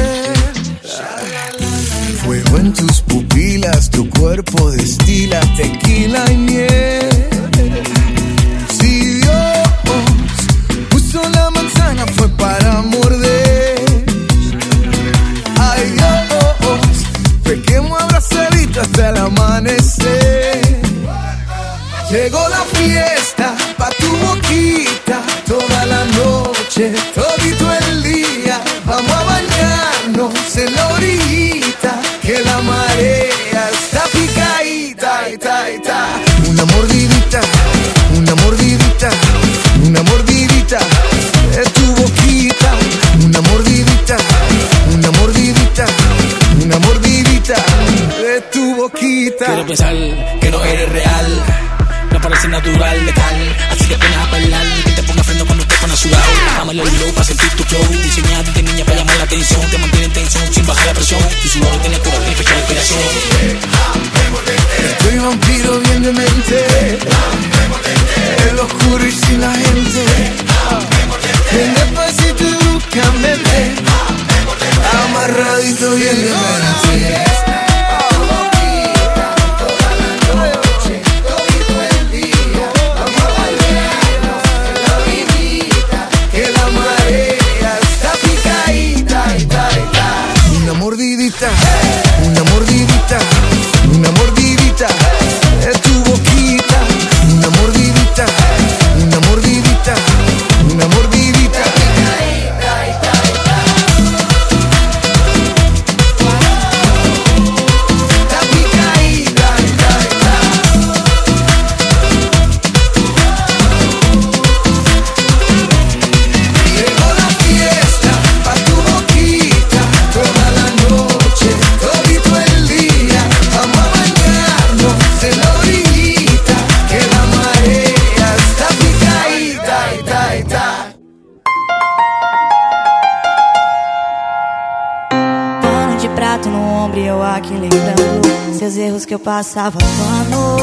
Ombro e eu aqui lembrando Seus erros que eu passava pano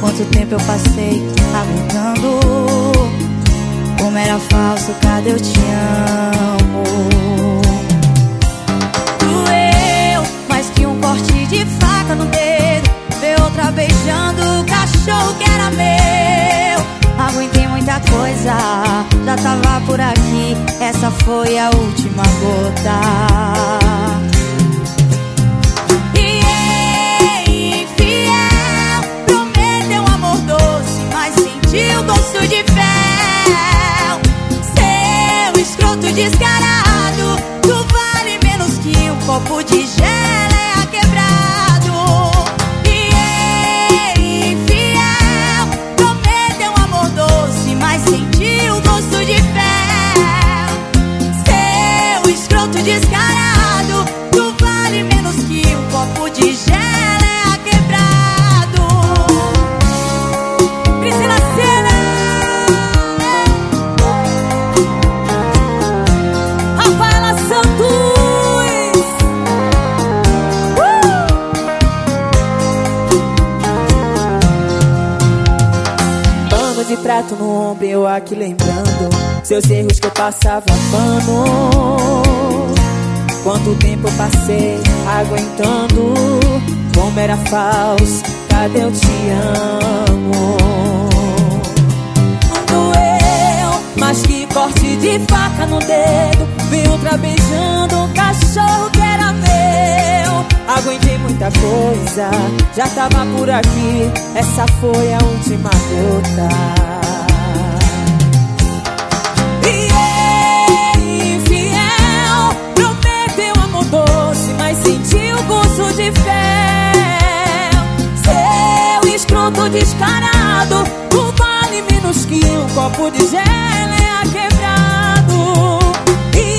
Quanto tempo eu passei aguentando? Como era falso, cadê eu te amo? Doeu mais que um corte de faca no dedo Ver outra beijando o cachorro que era meu Aguentei muita coisa, já tava por aqui. Essa foi a última gota. E infiel, prometeu amor doce, mas sentiu gosto de fel. Seu escroto descarado, tu vale menos que um copo de geleia eu aqui lembrando Seus erros que eu passava pano Quanto tempo eu passei aguentando? Como era falso, cadê eu te amo? Doeu, mas que corte de faca no dedo Vi outra beijando um cachorro que era meu. Aguentei muita coisa, já tava por aqui. Essa foi a última gota Seu escroto descarado Tu vale menos que um copo de geleia quebrado. E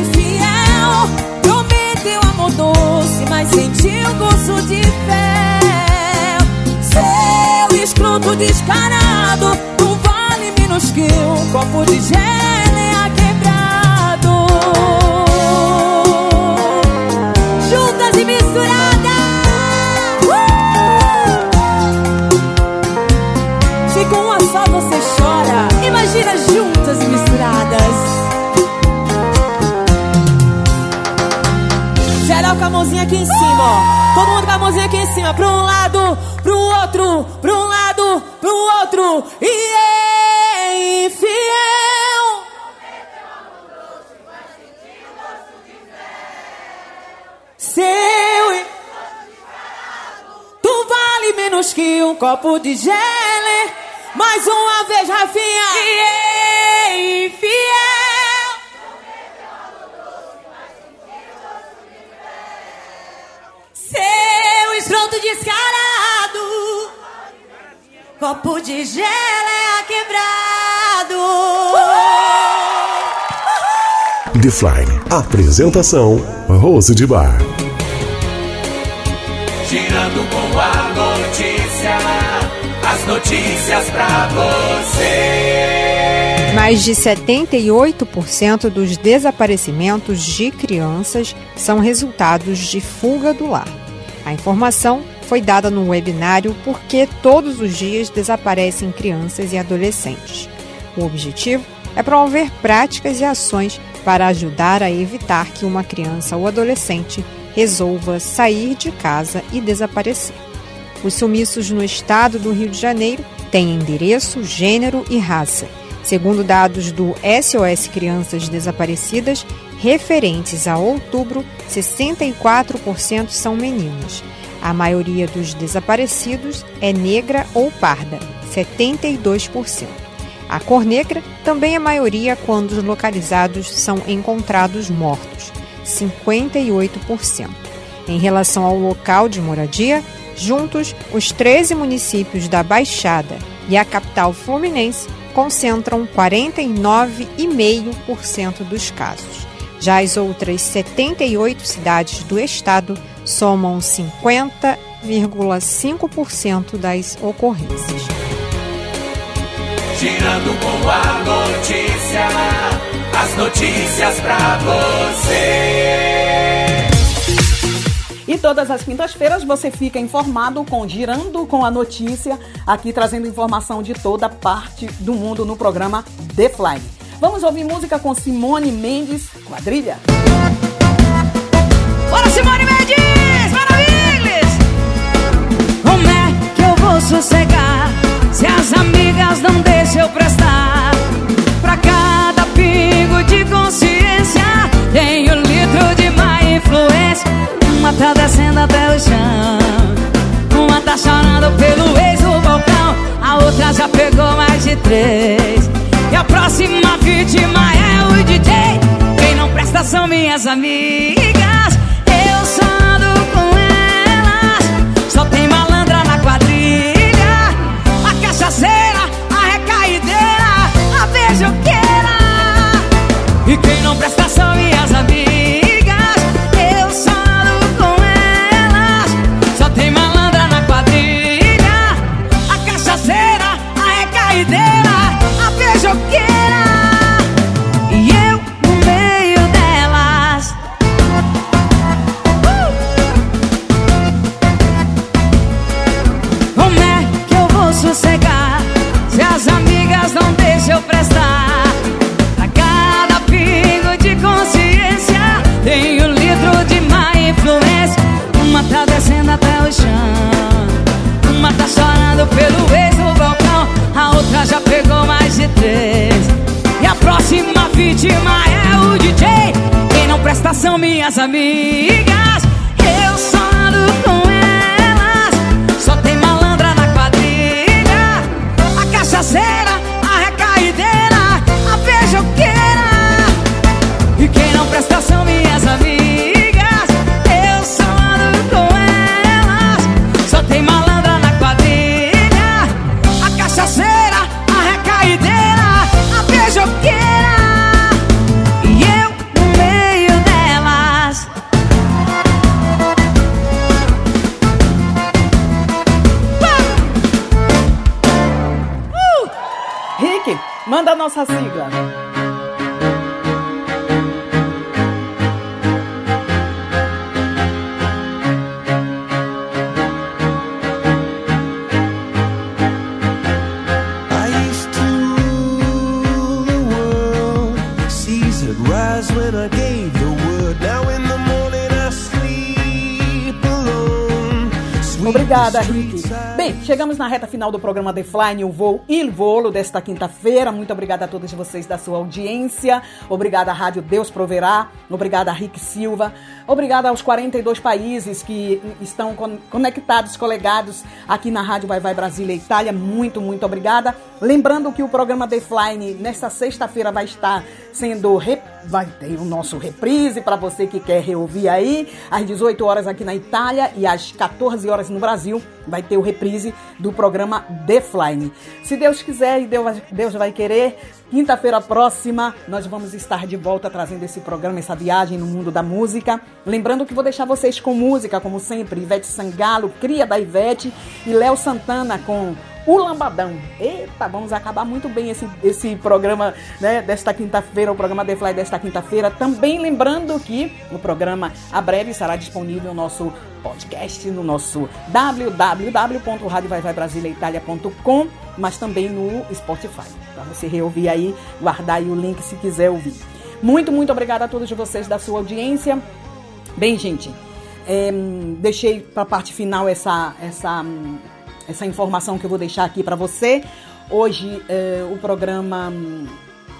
infiel, prometeu amor doce Mas sentiu gosto de fel Seu escroto descarado Tu vale menos que um copo de geleia você chora Imagina juntas e misturadas Geral com a mãozinha aqui em cima, ó. Todo mundo com a mãozinha aqui em cima. Pra um lado, pro outro, pra um lado, pro outro. E é infiel. Seu. Tu vale menos que um copo de gele. Mais uma vez, Rafinha. E é infiel. Seu escroto descarado Copo de geleia quebrado The Fly. Apresentação: Rose de Bar. Girando com a as notícias pra você. Mais de 78% dos desaparecimentos de crianças são resultados de fuga do lar. A informação foi dada no webinário Porque Todos os Dias Desaparecem Crianças e Adolescentes. O objetivo é promover práticas e ações para ajudar a evitar que uma criança ou adolescente resolva sair de casa e desaparecer. Os sumiços no estado do Rio de Janeiro têm endereço, gênero e raça. Segundo dados do SOS Crianças Desaparecidas, referentes a outubro, 64% são meninas. A maioria dos desaparecidos é negra ou parda, 72%. A cor negra também é maioria quando os localizados são encontrados mortos, 58%. Em relação ao local de moradia, juntos, os 13 municípios da Baixada e a capital fluminense concentram 49,5% dos casos. Já as outras 78 cidades do estado somam 50,5% das ocorrências. Girando com a notícia, as notícias pra você. E todas as quintas-feiras você fica informado com Girando com a Notícia, aqui trazendo informação de toda parte do mundo no programa The Fly. Vamos ouvir música com Simone Mendes, quadrilha. Bora, Simone Mendes! Maravilhas! Como é que eu vou sossegar se as amigas não deixam eu prestar? Pra cada pingo de consciência tem um litro de má influência. Uma tá descendo até o chão, uma tá chorando pelo ex no balcão, a outra já pegou mais de três. E a próxima vítima é o DJ. Quem não presta são minhas amigas. Minhas amigas. Obrigada, Rick. Bem, chegamos na reta final do programa The Flying, o voo Il Volo desta quinta-feira. Muito obrigada a todos vocês da sua audiência. Obrigada Rádio Deus Proverá. Obrigada Rick Silva. Obrigada aos 42 países que estão con- conectados, colegados aqui na Rádio Vai Vai Brasília e Itália. Muito, muito obrigada. Lembrando que o programa The Flying nesta sexta-feira vai estar sendo vai ter o nosso reprise para você que quer reouvir aí às 18 horas aqui na Itália e às 14 horas no Brasil vai ter o reprise do programa The Flying. Se Deus quiser e Deus vai querer, quinta-feira próxima nós vamos estar de volta trazendo esse programa, essa viagem no mundo da música. Lembrando que vou deixar vocês com música, como sempre, Ivete Sangalo, cria da Ivete e Léo Santana com o Lambadão. Eita, vamos acabar muito bem esse, esse programa né, desta quinta-feira, o programa The Fly desta quinta-feira. Também lembrando que o programa a breve estará disponível no nosso podcast, no nosso www.radiovaivaibrasileitalia.com, mas também no Spotify, para você reouvir aí, guardar aí o link se quiser ouvir. Muito, muito obrigada a todos vocês da sua audiência. Bem, gente, é, deixei para a parte final essa, essa, essa informação que eu vou deixar aqui para você. Hoje é, o programa,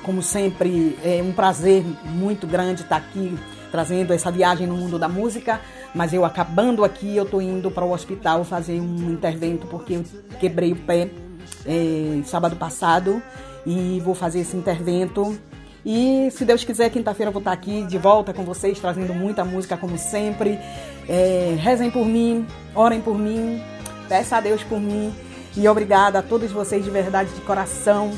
como sempre, é um prazer muito grande estar aqui trazendo essa viagem no mundo da música. Mas eu acabando aqui, eu tô indo para o hospital fazer um intervento porque eu quebrei o pé é, sábado passado e vou fazer esse intervento. E se Deus quiser, quinta-feira vou estar aqui de volta com vocês, trazendo muita música como sempre. É, rezem por mim, orem por mim, peça a Deus por mim. E obrigada a todos vocês de verdade, de coração.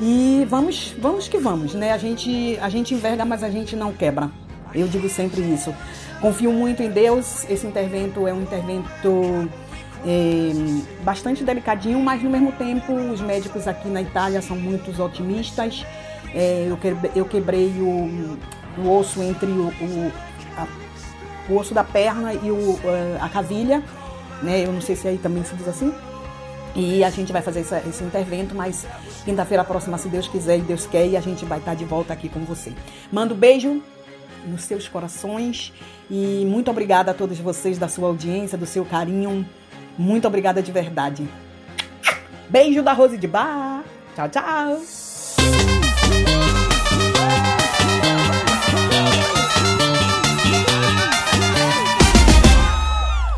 E vamos, vamos que vamos, né? A gente, a gente enverga, mas a gente não quebra. Eu digo sempre isso. Confio muito em Deus. Esse intervento é um intervento é, bastante delicadinho, mas no mesmo tempo os médicos aqui na Itália são muito otimistas É, eu, quebrei, eu quebrei o, o osso entre o, o, a- o osso da perna e o, eh, a cavilha, né? Eu não sei se aí também se diz assim. E a gente vai fazer essa- esse intervento, mas quinta-feira próxima, se Deus quiser e Deus quer, e a gente vai estar de volta aqui com você. Mando beijo nos seus corações e muito obrigada a todos vocês da sua audiência, do seu carinho. Muito obrigada de verdade. Beijo da Rose de Bar. Tchau, tchau.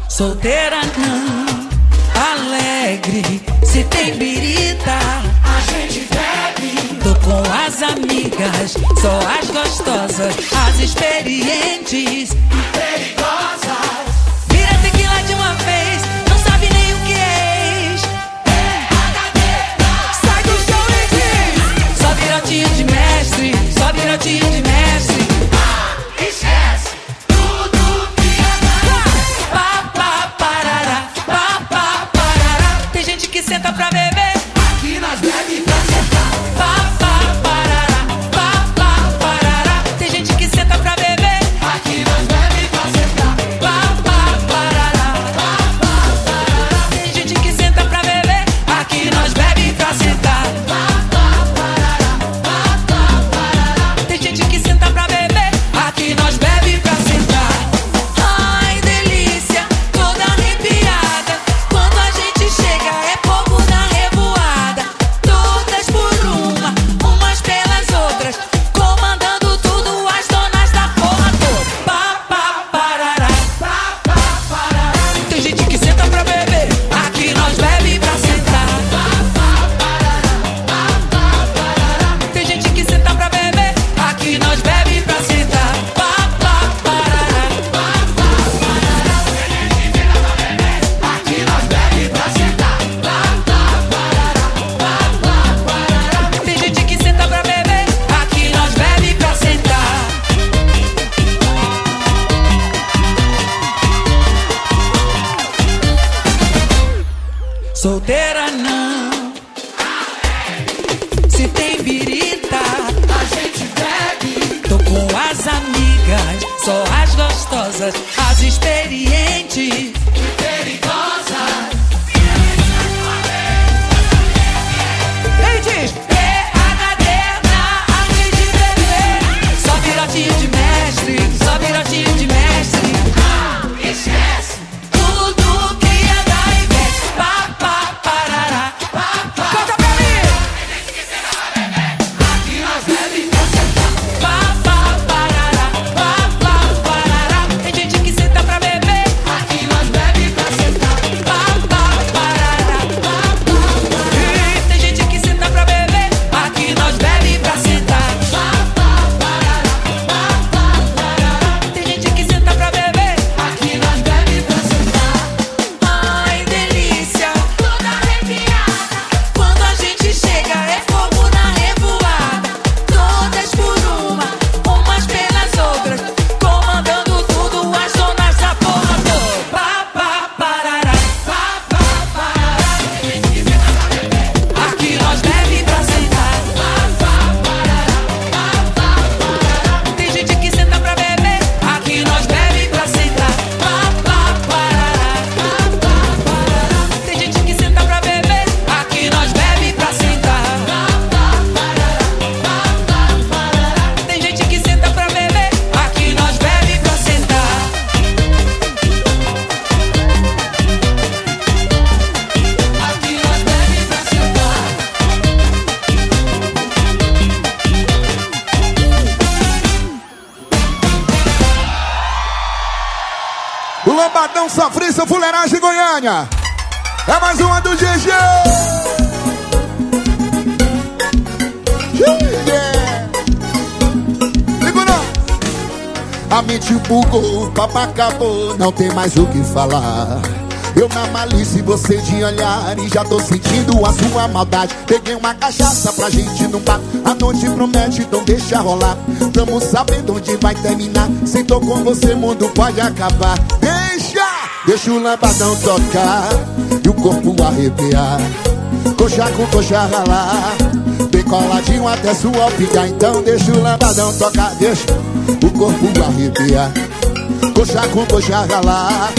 Solteira não, alegre, se tem birita, a gente bebe. Tô com as amigas, só as gostosas, as experientes e perigosas. Mestre, só virotinho de mestre. Esquece tudo que Pá, pá, parará, pá, pá, parará. Tem gente que senta pra beber. A mente bugou, o papo acabou, não tem mais o que falar. Eu na malícia, você de olhar e já tô sentindo a sua maldade. Peguei uma cachaça pra gente num bar. A noite promete, então deixa rolar. Tamo sabendo onde vai terminar. Se tô com você, mundo pode acabar. Deixa, deixa o lambadão tocar e o corpo arrepiar. Coxa com coxa ralar. bem coladinho até sua pica Então deixa o lambadão tocar, deixa o corpo arrepiar Coxa com coxa ralar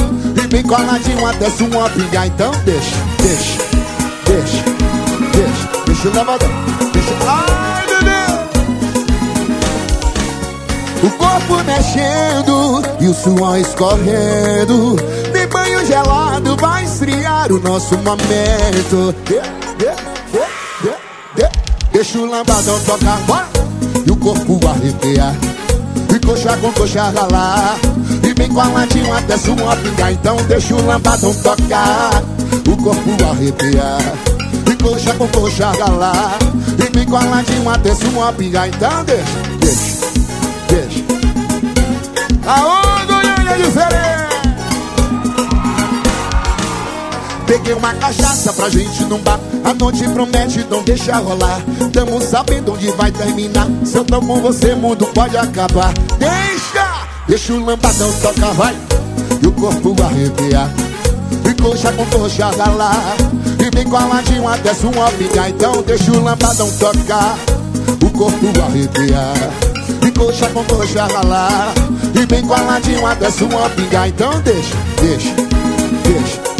E bem coladinho até sua pica Então deixa, deixa, deixa, deixa. Deixa o lambadão, deixa Ai, bebê o corpo mexendo e o suor escorrendo. De banho gelado vai esfriar o nosso momento. De- de- de- de- de- Deixa o lambadão tocar. E o corpo arrepiar coxa com coxa ralar E bem coladinho até sua pingar Então deixa o lambadão tocar O corpo arrepiar E coxa com coxa ralar E bem coladinho até sua pingar Então deixa, deixa Deixa. Aô, Goiânia diferente! Peguei uma cachaça pra gente num bar. A noite promete, não deixa rolar. Tamo sabendo onde vai terminar. Se eu tô com você, mundo pode acabar. Deixa! Deixa o lambadão tocar, vai. E o corpo arrepiar. E coxa com coxa ralar E vem coladinho até sua pica. Então deixa o lambadão tocar. O corpo arrepiar. E coxa com coxa ralar E bem coladinho até sua pinga Então deixa, deixa,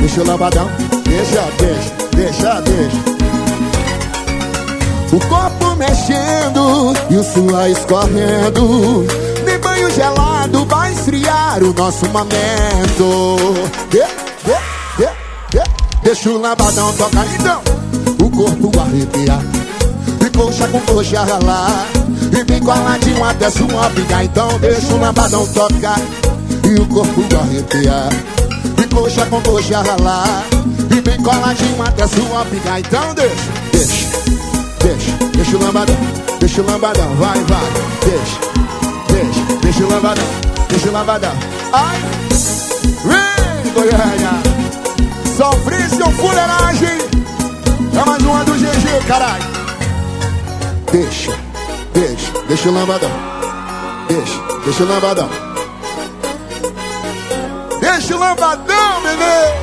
deixa o lambadão, deixa, deixa, deixa, deixa. O corpo mexendo e o suor escorrendo. De banho gelado vai esfriar o nosso momento. De, de, de, de. Deixa o lambadão tocar então. O corpo arrepiar e coxa com coxa ralar E bem coladinho até sua pinga Então deixa o lambadão tocar. E o corpo arrepiar coxa com coxa ralar E bem coladinho até sua pinga. Então deixa, deixa, deixa Deixa o lambadão, deixa o lambadão. Vai, vai, deixa, deixa Deixa o lambadão, deixa o lambadão. Ai, vem Goiânia. Sofrício fuleiragem. É mais uma do GG, caralho. Deixa, deixa, deixa o lambadão. Deixa, deixa o lambadão. Deixa lambadão, bebê.